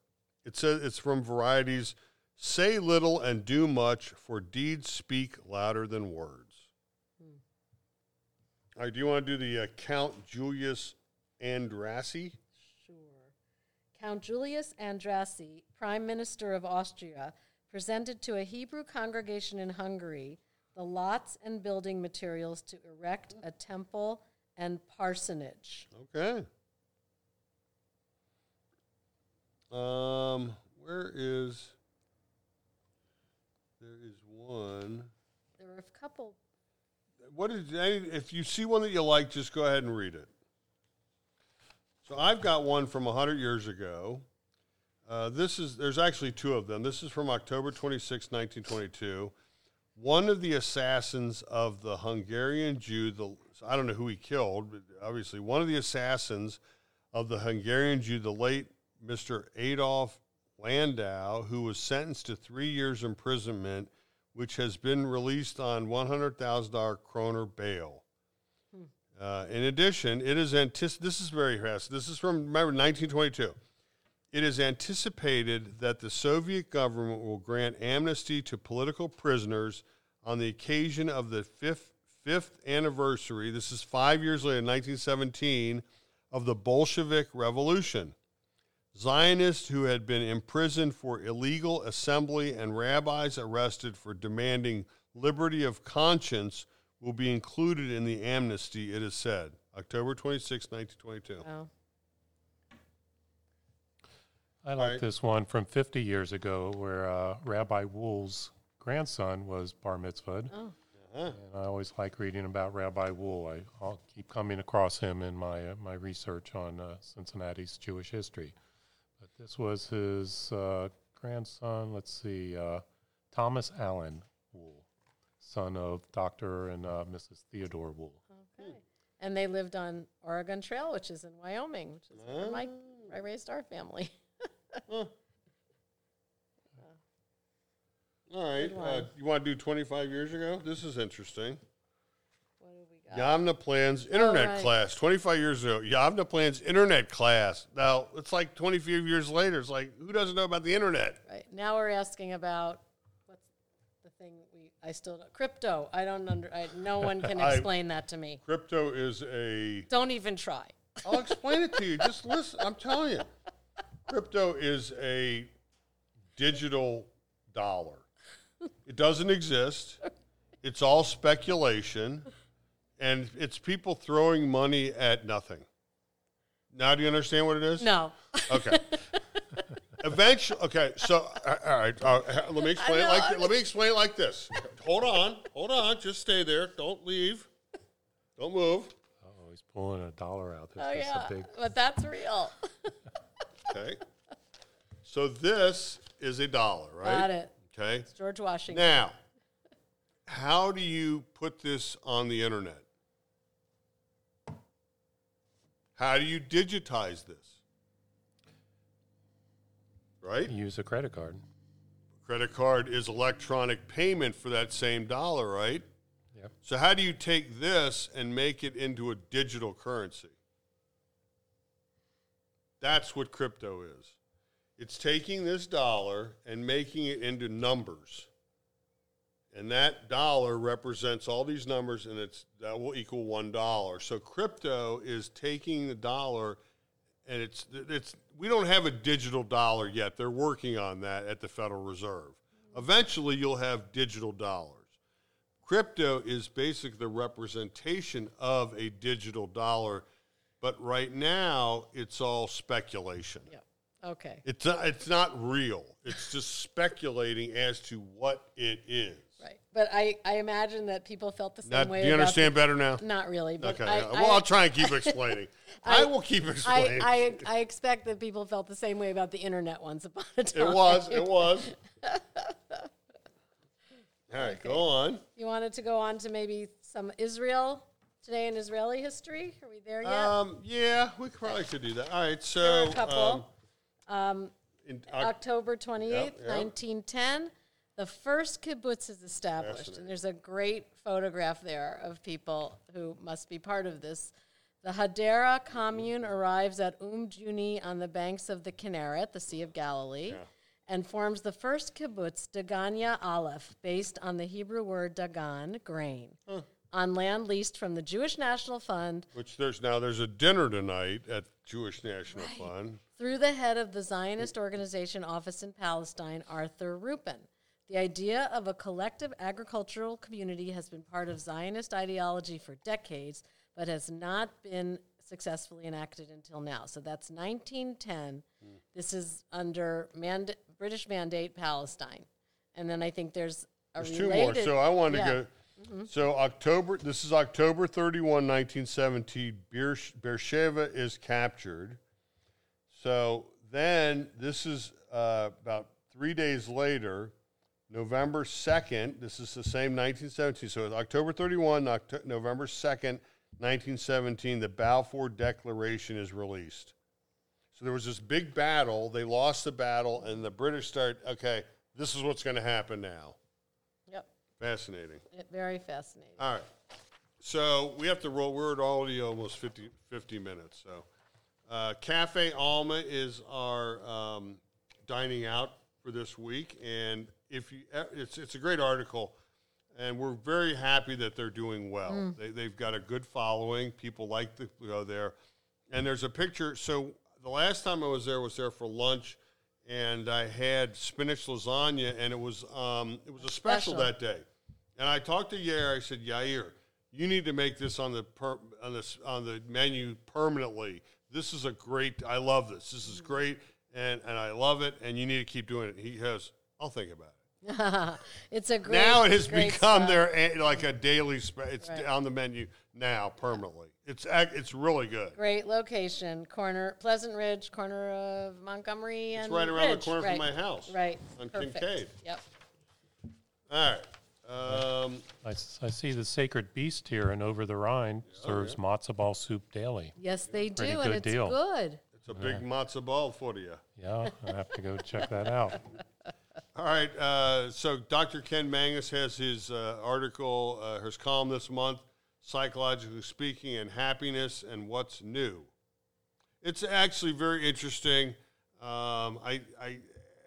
Speaker 1: it says it's from varieties say little and do much for deeds speak louder than words all right do you want to do the uh, count julius andrassy
Speaker 2: Sure. Count Julius Andrassy, Prime Minister of Austria, presented to a Hebrew congregation in Hungary the lots and building materials to erect a temple and parsonage.
Speaker 1: Okay. Um, where is? There is one.
Speaker 2: There are a couple.
Speaker 1: What is? If you see one that you like, just go ahead and read it. So I've got one from hundred years ago. Uh, this is there's actually two of them. This is from October 26, 1922. One of the assassins of the Hungarian Jew, the I don't know who he killed, but obviously one of the assassins of the Hungarian Jew, the late Mr. Adolf Landau, who was sentenced to three years imprisonment, which has been released on $100,000 kroner bail. Uh, in addition, it is antici- This is very fast. This is from remember 1922. It is anticipated that the Soviet government will grant amnesty to political prisoners on the occasion of the fifth fifth anniversary. This is five years later, 1917, of the Bolshevik Revolution. Zionists who had been imprisoned for illegal assembly and rabbis arrested for demanding liberty of conscience will be included in the amnesty, it is said. October 26, 1922.
Speaker 2: Oh,
Speaker 3: I like
Speaker 1: right.
Speaker 3: this one from 50 years ago where uh, Rabbi Wool's grandson was bar mitzvahed.
Speaker 2: oh,
Speaker 1: Uh-huh.
Speaker 3: And I always like reading about Rabbi Wool. I, I'll keep coming across him in my, uh, my research on uh, Cincinnati's Jewish history. But this was his uh, grandson, let's see, uh, Thomas Allen Wool, son of Dr. and uh, Mrs. Theodore Wool.
Speaker 2: okay. And they lived on Oregon Trail, which is in Wyoming, which is where my, I raised our family.
Speaker 1: All right. Uh, you want to do 25 years ago? This is interesting.
Speaker 2: What do we got?
Speaker 1: Yavneh Plans internet
Speaker 2: right.
Speaker 1: class. 25 years ago. Yavneh Plans internet class. Now, it's like 25 years later. It's like, who doesn't know about the internet?
Speaker 2: Right now, we're asking about what's the thing we I still don't, crypto. I don't under. I, no one can
Speaker 1: I-
Speaker 2: explain that to me.
Speaker 1: Crypto is a.
Speaker 2: Don't even try.
Speaker 1: I'll explain it to you. Just listen. I'm telling you. Crypto is a digital dollar. It doesn't exist. It's all speculation. And it's people throwing money at nothing. Now, do you understand what it is?
Speaker 2: No.
Speaker 1: Okay. Eventually, okay. So, uh, all right. Uh, let me explain it like let me explain it like this. Hold on, hold on. Just stay there. Don't leave. Don't move.
Speaker 3: Oh, he's pulling a dollar out. This
Speaker 2: Oh yeah,
Speaker 3: a big.
Speaker 2: but that's real.
Speaker 1: Okay. So this is a dollar, right?
Speaker 2: Got it.
Speaker 1: Okay.
Speaker 2: It's George Washington.
Speaker 1: Now, how do you put this on the internet? How do you digitize this? Right?
Speaker 3: Use a credit card.
Speaker 1: Credit card is electronic payment for that same dollar, right?
Speaker 3: Yep.
Speaker 1: So how do you take this and make it into a digital currency? That's what crypto is. It's taking this dollar and making it into numbers. And that dollar represents all these numbers and it's that will equal 1 dollar. So crypto is taking the dollar and it's it's we don't have a digital dollar yet. They're working on that at the Federal Reserve. Eventually, you'll have digital dollars. Crypto is basically the representation of a digital dollar, but right now it's all speculation.
Speaker 2: Yeah. Okay.
Speaker 1: It's not, it's not real. It's just speculating as to what it is.
Speaker 2: Right. But I, I imagine that people felt the same
Speaker 1: Not,
Speaker 2: way.
Speaker 1: do you understand better now?
Speaker 2: the- not really, but
Speaker 1: Okay.
Speaker 2: I,
Speaker 1: well,
Speaker 2: I,
Speaker 1: I'll try and keep explaining. I, will keep explaining.
Speaker 2: I, I, I expect that people felt the same way about the internet once upon a time.
Speaker 1: it was. It was. All right, go on.
Speaker 2: You wanted to go on to maybe some Israel today in Israeli history. Are we there yet?
Speaker 1: Um, yeah, we probably could do that. All right, so
Speaker 2: There are a couple.
Speaker 1: um,
Speaker 2: Um,
Speaker 1: in,
Speaker 2: October 28th,
Speaker 1: Yep, yep.
Speaker 2: 1910, the first kibbutz is established. And there's a great photograph there of people who must be part of this. The Hadera commune arrives at Um Juni on the banks of the Kinneret, the Sea of Galilee, and forms the first kibbutz, Degania Aleph, based on the Hebrew word Dagan, grain, on land leased from the Jewish National Fund
Speaker 1: which there's now there's a dinner tonight at Jewish National Fund.
Speaker 2: through the head of the Zionist Organization Office in Palestine, Arthur Ruppin. The idea of a collective agricultural community has been part of Zionist ideology for decades, but has not been successfully enacted until now. So that's 1910. This is under mand- British mandate Palestine. And then I think there's a
Speaker 1: There's two more. So I wanted
Speaker 2: yeah.
Speaker 1: to go. So October. This is October 31, 1917. Beer, Beersheba is captured. So then this is uh, about three days later, November 2nd. This is the same 1917. So October 31, Oct- November 2nd, 1917. The Balfour Declaration is released. So there was this big battle. They lost the battle, and the British start. Okay, this is what's going to happen now.
Speaker 2: Yep,
Speaker 1: Fascinating.
Speaker 2: it- very fascinating.
Speaker 1: All right. So we have to roll. We're at already almost 50, 50 minutes. So uh, Cafe Alma is our um, dining out for this week, and if you, uh, it's it's a great article, and we're very happy that they're doing well. They, they've got a good following. People like to go there, and there's a picture. So the last time I was there was there for lunch, and I had spinach lasagna, and it was um, it was a special,
Speaker 2: Special.
Speaker 1: that day. And I talked to Yair. I said, Yair, you need to make this on the per, on this on the menu permanently. This is a great. I love this. This is great, and and I love it. And you need to keep doing it. He has. I'll think about it.
Speaker 2: it's a great.
Speaker 1: now it has
Speaker 2: great
Speaker 1: become
Speaker 2: stuff.
Speaker 1: their like a daily. Spe- it's
Speaker 2: Right.
Speaker 1: on the menu now permanently. It's it's really good.
Speaker 2: Great location, corner Pleasant Ridge, corner of Montgomery and
Speaker 1: It's right around
Speaker 2: Ridge.
Speaker 1: the corner
Speaker 2: right.
Speaker 1: from my house.
Speaker 2: Right,
Speaker 1: on
Speaker 2: perfect.
Speaker 1: Kincaid.
Speaker 2: Yep.
Speaker 1: All right. Um,
Speaker 3: I, s- I see the Sacred Beast here and Over the Rhine serves matzo ball soup daily.
Speaker 2: Yes, they do,
Speaker 3: Pretty
Speaker 2: and it's
Speaker 3: deal.
Speaker 2: good.
Speaker 1: it's a big matzo ball for you.
Speaker 3: Yeah, I have to go check that out.
Speaker 1: All right. Uh, so Dr. Ken Manges has his uh, article, uh, his column this month, Psychologically Speaking and Happiness and What's New. It's actually very interesting. Um, I, I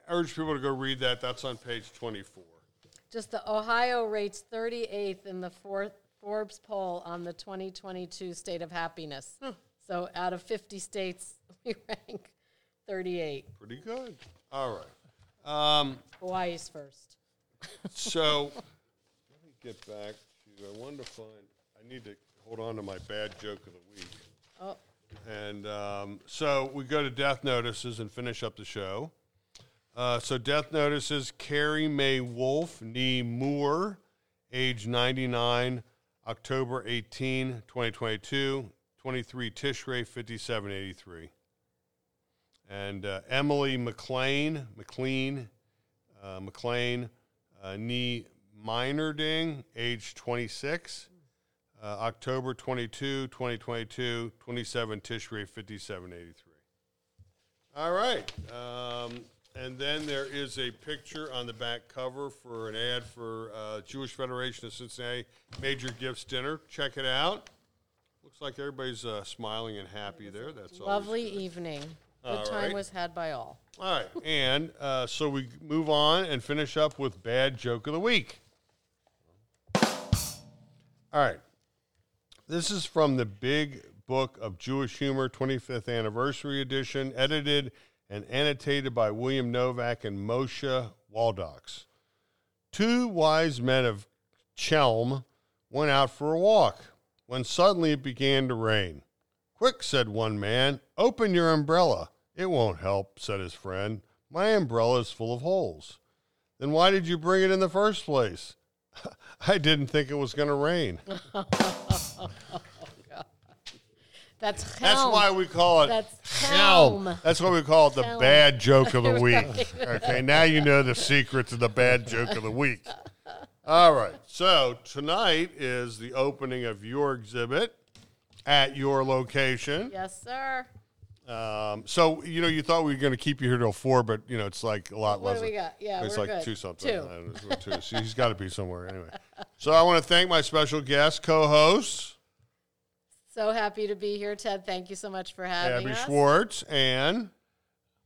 Speaker 1: urge people to go read that. That's on page 24.
Speaker 2: Just the Ohio rates 38th in the fourth Forbes poll on the 2022 state of happiness. So out of 50 states, we rank 38.
Speaker 1: Pretty good. All right. Um,
Speaker 2: Hawaii's first.
Speaker 1: so let me get back to, I wanted to find, I need to hold on to my bad joke of the week.
Speaker 2: Oh,
Speaker 1: And um, so we go to death notices and finish up the show. Uh, so death notices: Carrie Mae Wolf, nee Moore, age 99, October 18, 2022, 23 Tishrei 5783. And uh, Emily McLean, McLean, uh, McLean, uh, nee Minerding, age 26. Uh, October 22, 2022, 27 Tishrei 5783. All right. Um, and then there is a picture on the back cover for an ad for uh, Jewish Federation of Cincinnati Major Gifts Dinner. Check it out. Looks like everybody's uh, smiling and happy there. That's
Speaker 2: lovely evening. Good time
Speaker 1: right.
Speaker 2: was had by all.
Speaker 1: All right. And uh, so we move on and finish up with Bad Joke of the Week. All right. This is from the Big book of Jewish Humor, 25th Anniversary Edition, edited and annotated by William Novak and Moshe Waldoks. Two wise men of Chelm went out for a walk when suddenly it began to rain. Quick, said one man, open your umbrella. It won't help, said his friend. My umbrella is full of holes. Then why did you bring it in the first place? I didn't think it was going to rain.
Speaker 2: That's
Speaker 1: That's
Speaker 2: Chelm.
Speaker 1: why we call it
Speaker 2: That's
Speaker 1: Chelm.
Speaker 2: Chelm.
Speaker 1: That's what we call it the
Speaker 2: Helm.
Speaker 1: bad joke of the week.
Speaker 2: Right.
Speaker 1: Okay, now you know the secrets of the bad joke of the week. All right, so tonight is the opening of your exhibit at your location.
Speaker 2: Yes, sir.
Speaker 1: Um, so you know, you thought we were going to keep you here till four, but you know, it's like a lot
Speaker 2: What
Speaker 1: less.
Speaker 2: do we got? Yeah,
Speaker 1: it's
Speaker 2: we're
Speaker 1: like
Speaker 2: good.
Speaker 1: two something.
Speaker 2: Two.
Speaker 1: Two. So he's got to be somewhere anyway. So I want to thank my special guest, co-host
Speaker 2: So happy to be here, Ted. Thank you so much for having
Speaker 1: Abby
Speaker 2: us.
Speaker 1: Schwartz and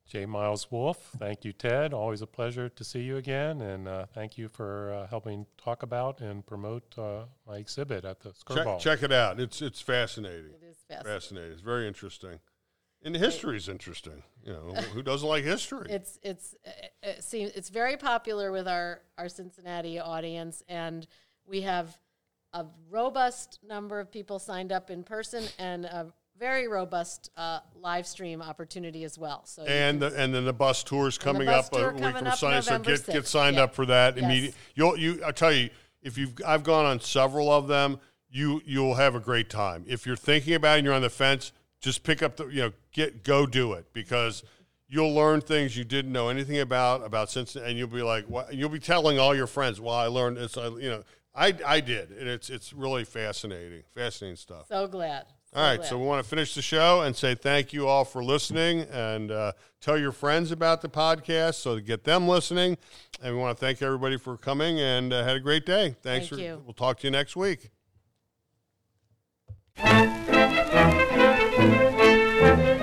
Speaker 3: J. Miles Wolf. Thank you, Ted. Always a pleasure to see you again, and uh, thank you for uh, helping talk about and promote uh, my exhibit at the
Speaker 1: check,
Speaker 3: Skirball.
Speaker 1: check it out. It's it's fascinating.
Speaker 2: It is fast.
Speaker 1: Fascinating. It's very interesting. And history is interesting. You know, who doesn't like history?
Speaker 2: It's it's uh, it seems it's very popular with our our Cincinnati audience, and we have a robust number of people signed up in person and a very robust uh, live stream opportunity as well. So
Speaker 1: and the, and then the bus tour's coming
Speaker 2: bus
Speaker 1: up
Speaker 2: tour
Speaker 1: a week from Sunday. So get get
Speaker 2: 6th.
Speaker 1: signed
Speaker 2: Yeah.
Speaker 1: up for that
Speaker 2: Yes.
Speaker 1: immediately. You'll you I tell you if you've I've gone on several of them. You you'll have a great time. If you're thinking about it and you're on the fence, just pick up the you know get go do it because you'll learn things you didn't know anything about about Cincinnati, and you'll be like, what? You'll be telling all your friends, "Well, I learned this." I, you know, I I did, and it's it's really fascinating, fascinating stuff.
Speaker 2: so glad.
Speaker 1: All right,
Speaker 2: will.
Speaker 1: so we want to finish the show and say thank you all for listening and uh, tell your friends about the podcast so to get them listening. And we want to thank everybody for coming and uh, had a great day. Thanks.
Speaker 2: Thank
Speaker 1: for,
Speaker 2: you.
Speaker 1: We'll talk to you next week.
Speaker 4: Thank you.